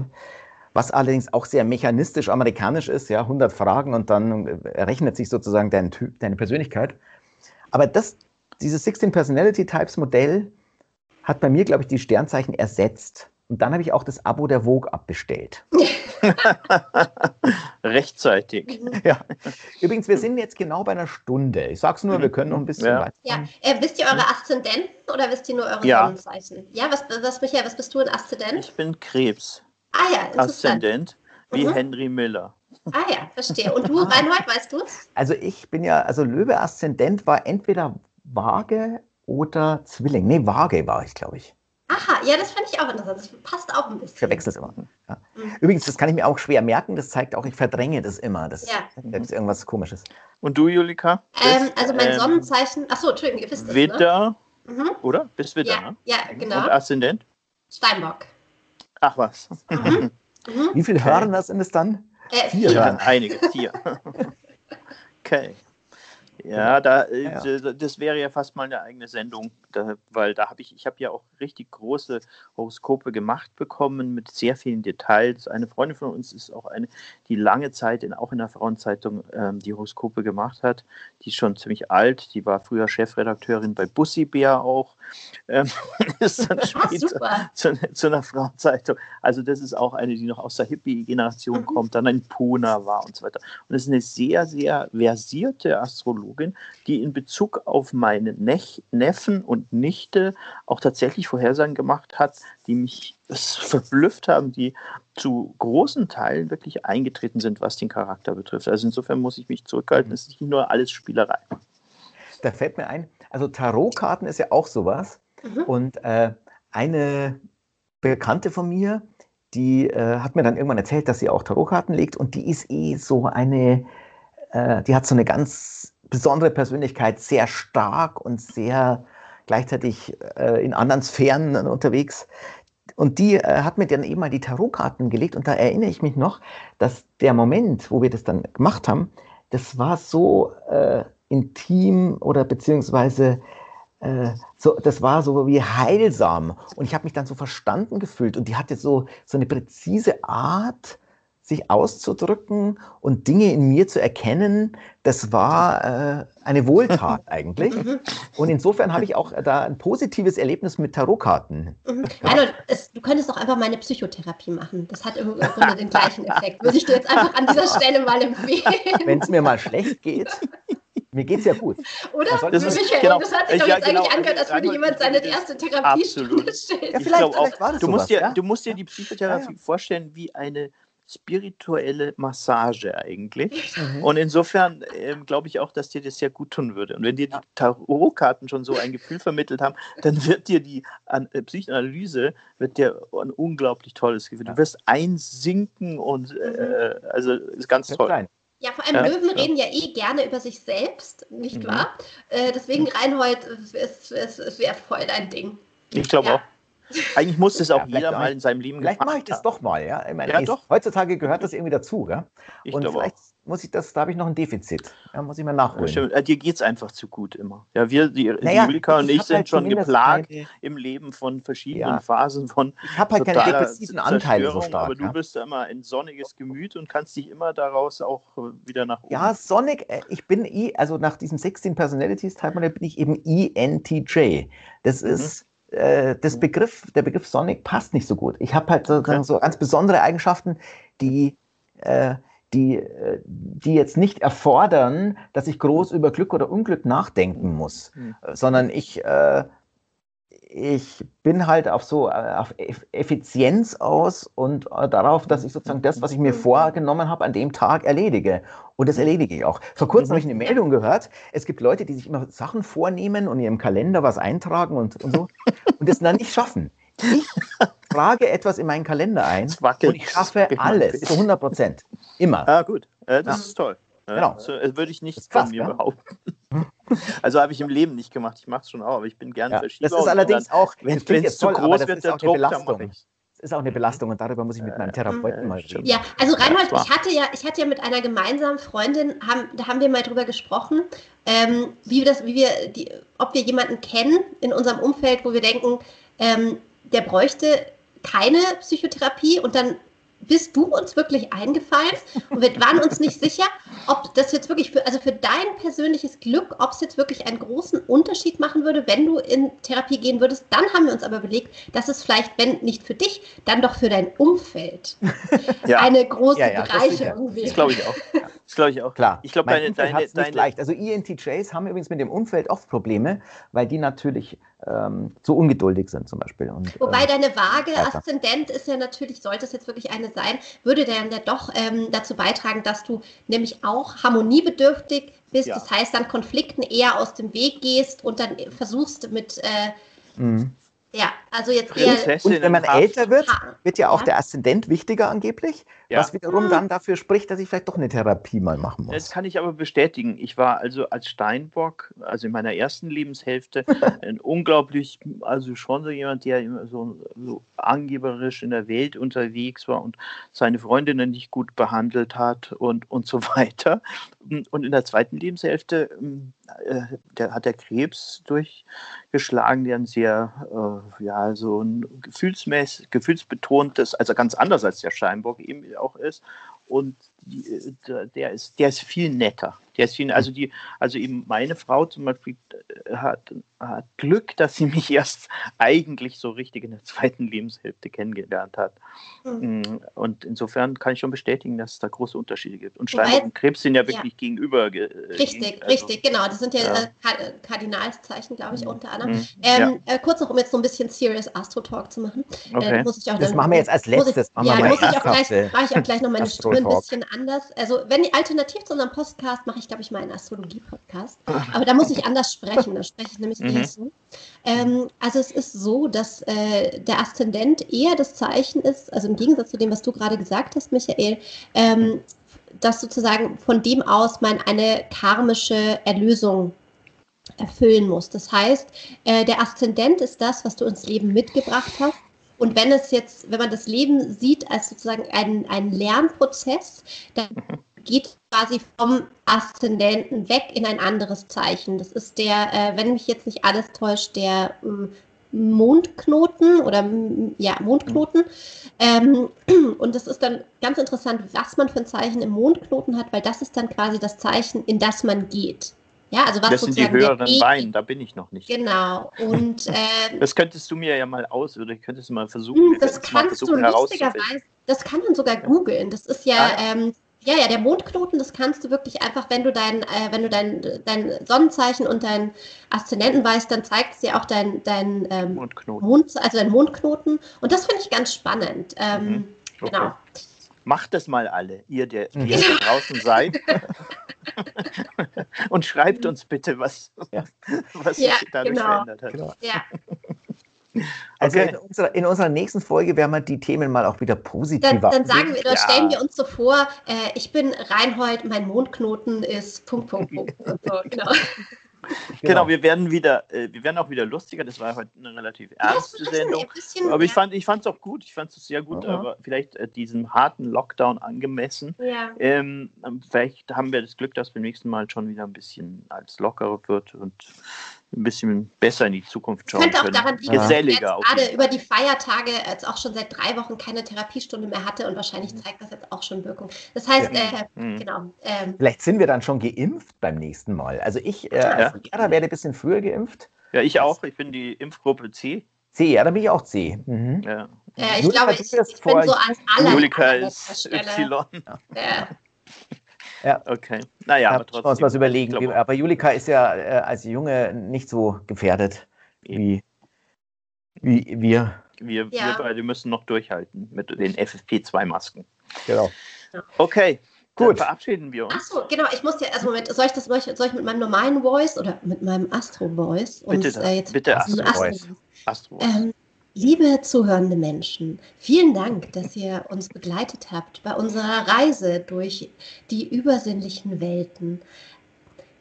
was allerdings auch sehr mechanistisch amerikanisch ist, ja, 100 Fragen und dann errechnet sich sozusagen dein Typ, deine Persönlichkeit. Aber das, dieses 16 Personality Types Modell, hat bei mir, glaube ich, die Sternzeichen ersetzt. Und dann habe ich auch das Abo der Vogue abbestellt. Rechtzeitig. Ja. Übrigens, wir sind jetzt genau bei einer Stunde. Ich sage es nur, wir können noch ein bisschen ja. weiter. Ja. Äh, wisst ihr eure Aszendenten oder wisst ihr nur eure ja. Sonnenzeichen? Ja, was, was, Michael, was bist du in Aszendent? Ich bin Krebs. Ah ja. Aszendent wie mhm. Henry Miller. Ah ja, verstehe. Und du, Reinhold, weißt du es? Also ich bin ja, also Löwe Aszendent war entweder Waage oder Zwilling. Nee, Waage war ich, glaube ich. Aha, ja, das fand ich auch interessant. Das passt auch ein bisschen. Ich verwechsel es immer. Ja. Mhm. Übrigens, das kann ich mir auch schwer merken. Das zeigt auch, ich verdränge das immer. Das, ja. das ist irgendwas Komisches. Und du, Julika? Ähm, also mein ähm, Sonnenzeichen. Achso, Entschuldigung, ihr wisst es. Widder, ne? mhm. oder? Bist Widder, ja, ne? Ja, genau. Und Aszendent? Steinbock. Ach was. Mhm. mhm. Wie viele Hörer sind es dann? Äh, vier. vier. Einige, vier. okay. Ja, da, äh, ja. das wäre ja fast mal eine eigene Sendung, da, weil da habe ich, ich habe ja auch richtig große Horoskope gemacht bekommen mit sehr vielen Details. Eine Freundin von uns ist auch eine, die lange Zeit in, auch in der Frauenzeitung ähm, die Horoskope gemacht hat. Die ist schon ziemlich alt, die war früher Chefredakteurin bei Bussi Bär auch. Ähm, ist dann später zu, zu, einer Frauenzeitung. Also das ist auch eine, die noch aus der Hippie-Generation mhm. kommt, dann ein Puna war und so weiter. Und es ist eine sehr, sehr versierte Astrologin die in Bezug auf meine Nech Neffen und Nichte auch tatsächlich Vorhersagen gemacht hat, die mich verblüfft haben, die zu großen Teilen wirklich eingetreten sind, was den Charakter betrifft. Also insofern muss ich mich zurückhalten. Es ist nicht nur alles Spielerei. Da fällt mir ein, also Tarotkarten ist ja auch sowas. Mhm. Und äh, eine Bekannte von mir, die äh, hat mir dann irgendwann erzählt, dass sie auch Tarotkarten legt und die ist eh so eine, äh, die hat so eine ganz besondere Persönlichkeit, sehr stark und sehr gleichzeitig äh, in anderen Sphären unterwegs. Und die äh, hat mir dann eben mal die Tarotkarten gelegt. Und da erinnere ich mich noch, dass der Moment, wo wir das dann gemacht haben, das war so äh, intim oder beziehungsweise äh, so, das war so wie heilsam. Und ich habe mich dann so verstanden gefühlt. Und die hatte so, so eine präzise Art, sich auszudrücken und Dinge in mir zu erkennen, das war äh, eine Wohltat eigentlich. Und insofern habe ich auch da ein positives Erlebnis mit Tarotkarten. Also, es, du könntest doch einfach meine Psychotherapie machen. Das hat im Grunde den gleichen Effekt. Würde ich dir jetzt einfach an dieser Stelle mal empfehlen. Wenn es mir mal schlecht geht. Mir geht es ja gut. Oder? Das, ist, Michael, genau, das hat sich doch ja, jetzt genau, eigentlich angehört, als würde jemand seine erste Therapie stellen. Ja, vielleicht, vielleicht war das du, musst dir, ja? du musst dir die Psychotherapie ja, ja. vorstellen wie eine spirituelle Massage eigentlich. Mhm. Und insofern ähm, glaube ich auch, dass dir das sehr gut tun würde. Und wenn dir die Tarotkarten schon so ein Gefühl vermittelt haben, dann wird dir die An äh, Psychoanalyse wird dir ein unglaublich tolles Gefühl. Du wirst einsinken und äh, mhm. also ist ganz toll. Sein. Ja, vor allem ja, Löwen ja. reden ja eh gerne über sich selbst, nicht mhm. wahr? Äh, deswegen Reinhold, es, es, es wäre voll dein Ding. Ich glaube ja. auch. Eigentlich muss das auch ja, jeder mal in seinem Leben Vielleicht mache ich das doch mal, ja. Ich meine, ja doch. Heutzutage gehört das irgendwie dazu, ja. Ich Und vielleicht auch. muss ich das, da habe ich noch ein Defizit. Ja, muss ich mal nachholen. Ja, äh, dir geht es einfach zu gut immer. Ja, wir, die, naja, Julika und ich, sind halt schon geplagt keine... im Leben von verschiedenen Phasen von. Ich habe halt keine depressiven Anteile so stark. Aber du bist ja immer ein sonniges Gemüt und kannst dich immer daraus auch wieder nach oben. Ja, sonnig, äh, ich bin I, also nach diesem 16 Personalities Type bin ich eben ENTJ. Das mhm. Äh, das Begriff, der Begriff Sonic passt nicht so gut. Ich habe halt sozusagen okay. so ganz besondere Eigenschaften, die, äh, die, äh, die jetzt nicht erfordern, dass ich groß über Glück oder Unglück nachdenken muss, mhm. sondern ich, äh, ich bin halt auf so äh, auf Effizienz aus und äh, darauf, dass ich sozusagen das, was ich mir vorgenommen habe, an dem Tag erledige. Und das erledige ich auch. Vor kurzem habe ich eine Meldung gehört, es gibt Leute, die sich immer Sachen vornehmen und in ihrem Kalender was eintragen und, und so und das dann nicht schaffen. Ich trage etwas in meinen Kalender ein und ich schaffe alles zu 100 Prozent. Immer. Ah, gut. Äh, das ja. ist toll. Genau. So, äh, würde ich nicht krass, von mir ja? behaupten. Also habe ich im Leben nicht gemacht. Ich mache es schon auch, aber ich bin gerne ja, Verschieber. Das ist allerdings dann, auch, wenn es zu groß wird, der Druck, dann mache ich ist auch eine Belastung und darüber muss ich mit meinem Therapeuten mal reden. Ja, also Reinhold, ich hatte ja, ich hatte ja mit einer gemeinsamen Freundin, haben, da haben wir mal drüber gesprochen, ähm, wie wir das, wie wir, die, ob wir jemanden kennen in unserem Umfeld, wo wir denken, ähm, der bräuchte keine Psychotherapie und dann bist du uns wirklich eingefallen und wir waren uns nicht sicher, ob das jetzt wirklich für, also für dein persönliches Glück, ob es jetzt wirklich einen großen Unterschied machen würde, wenn du in Therapie gehen würdest. Dann haben wir uns aber überlegt, dass es vielleicht, wenn nicht für dich, dann doch für dein Umfeld ja. eine große ja, ja, Bereicherung wäre. Das glaube ich auch. Das glaube ich auch. Klar. Ich glaube, deine, deine, deine, nicht leicht. Also ENTJs haben übrigens mit dem Umfeld oft Probleme, weil die natürlich ähm, zu ungeduldig sind zum Beispiel. Und, Wobei äh, deine Waage Aszendent ist ja natürlich, sollte es jetzt wirklich eine sein, würde dann ja doch ähm, dazu beitragen, dass du nämlich auch harmoniebedürftig bist. Ja. Das heißt, dann Konflikten eher aus dem Weg gehst und dann versuchst mit äh, mhm. Ja, also jetzt eher. Und wenn man älter wird, wird ja auch ja. der Aszendent wichtiger angeblich, ja. was wiederum dann dafür spricht, dass ich vielleicht doch eine Therapie mal machen muss. Das kann ich aber bestätigen. Ich war also als Steinbock, also in meiner ersten Lebenshälfte, ein unglaublich, also schon so jemand, der immer so, so angeberisch in der Welt unterwegs war und seine Freundinnen nicht gut behandelt hat und, und so weiter. Und in der zweiten Lebenshälfte äh, der, hat der Krebs durchgeschlagen, der ein sehr, äh, ja, so ein gefühlsmäßig, gefühlsbetontes, also ganz anders als der Steinbock eben auch ist. Und die, äh, der, ist, der ist viel netter. Der ist also die, also eben meine Frau zum Beispiel äh, hat, hat Glück, dass sie mich erst eigentlich so richtig in der zweiten Lebenshälfte kennengelernt hat. Mhm. Und insofern kann ich schon bestätigen, dass es da große Unterschiede gibt. Und Steinbock und Krebs sind ja wirklich ja. gegenüber. Richtig, gegen, also, richtig, genau. Das sind ja, ja. Äh, Kardinalszeichen, glaube ich, mhm. unter anderem. Mhm. Ähm, ja. äh, kurz noch, um jetzt so ein bisschen Serious Astro Talk zu machen. Okay. Äh, muss ich auch das dann, machen wir jetzt als letztes. Ich, ja, muss ich auch gleich, mache ich auch gleich noch meine Stimme ein bisschen anders. Also, wenn alternativ zu unserem Podcast mache ich, glaube ich, mal einen Astrologie-Podcast. Aber da muss ich anders sprechen. Da spreche ich nämlich mhm. eher so. Ähm, also es ist so, dass äh, der Aszendent eher das Zeichen ist, also im Gegensatz zu dem, was du gerade gesagt hast, Michael, ähm, dass sozusagen von dem aus man eine karmische Erlösung erfüllen muss. Das heißt, äh, der Aszendent ist das, was du ins Leben mitgebracht hast. Und wenn es jetzt, wenn man das Leben sieht als sozusagen einen, einen Lernprozess, dann geht quasi vom Aszendenten weg in ein anderes Zeichen. Das ist der, äh, wenn mich jetzt nicht alles täuscht, der äh, Mondknoten oder ja, Mondknoten. Ähm, und es ist dann ganz interessant, was man für ein Zeichen im Mondknoten hat, weil das ist dann quasi das Zeichen, in das man geht. Ja, also was das sind die höheren Weinen, da bin ich noch nicht. Genau. Und, äh, das könntest du mir ja mal aus, oder könntest du mal versuchen. Das kannst du lustigerweise, das kann man sogar googeln. Das ist ja, ah, ähm, ja, ja, der Mondknoten, das kannst du wirklich einfach, wenn du dein, äh, wenn du dein, dein Sonnenzeichen und dein Aszendenten weißt, dann zeigt es dir auch dein, dein ähm, Mondknoten. Mond, also dein Mondknoten. Und das finde ich ganz spannend. Ähm, mhm. okay. Genau. Macht das mal alle, ihr, der, die ihr da draußen seid. und schreibt uns bitte, was, ja. was ja, sich dadurch genau. verändert hat. Genau. Ja. Also okay. in, unserer, in, unserer, nächsten Folge werden wir die Themen mal auch wieder positiver. Dann, dann sagen wir, ja. stellen wir uns so vor, äh, ich bin Reinhold, mein Mondknoten ist Punkt, Punkt, Punkt. So, genau. Genau. genau, wir werden wieder, äh, wir werden auch wieder lustiger. Das war heute eine relativ ernste Sendung. Bisschen, aber ich fand, ich es auch gut. Ich fand es sehr gut, ja. aber vielleicht äh, diesem harten Lockdown angemessen. Ja. Ähm, vielleicht haben wir das Glück, dass beim nächsten Mal schon wieder ein bisschen als lockerer wird und ein bisschen besser in die Zukunft schauen könnte auch können. daran liegen, dass ich jetzt gerade über die Feiertage jetzt auch schon seit drei Wochen keine Therapiestunde mehr hatte und wahrscheinlich zeigt das jetzt auch schon Wirkung. Das heißt, ja. äh, mhm. genau. Ähm, Vielleicht sind wir dann schon geimpft beim nächsten Mal. Also ich äh, als ja. werde ein bisschen früher geimpft. Ja, ich auch. Ich bin die Impfgruppe C. C, ja, da bin ich auch C. Mhm. Ja. ja. ich Julika, glaube, ich, ich bin so an aller Julika ist Y. Ja. Ja. Okay. Naja, aber trotzdem. uns was überlegen. Glaub, aber Julika ist ja äh, als Junge nicht so gefährdet wie, wie wir. Wir, ja. wir beide müssen noch durchhalten mit den FFP2-Masken. Genau. Okay. Gut. Dann verabschieden wir uns. Achso, genau. Ich muss ja, also Moment, soll ich das soll ich, soll ich mit meinem normalen Voice oder mit meinem Astro-Voice? Bitte, das, äh, bitte Astro-Voice. Astro ähm, Liebe zuhörende Menschen, vielen Dank, dass ihr uns begleitet habt bei unserer Reise durch die übersinnlichen Welten.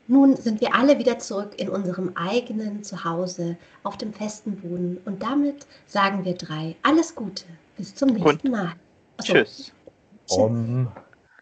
Nun sind wir alle wieder zurück in unserem eigenen Zuhause auf dem festen Boden und damit sagen wir drei alles Gute. Bis zum nächsten Mal. Achso. Tschüss. Tschüss. Um.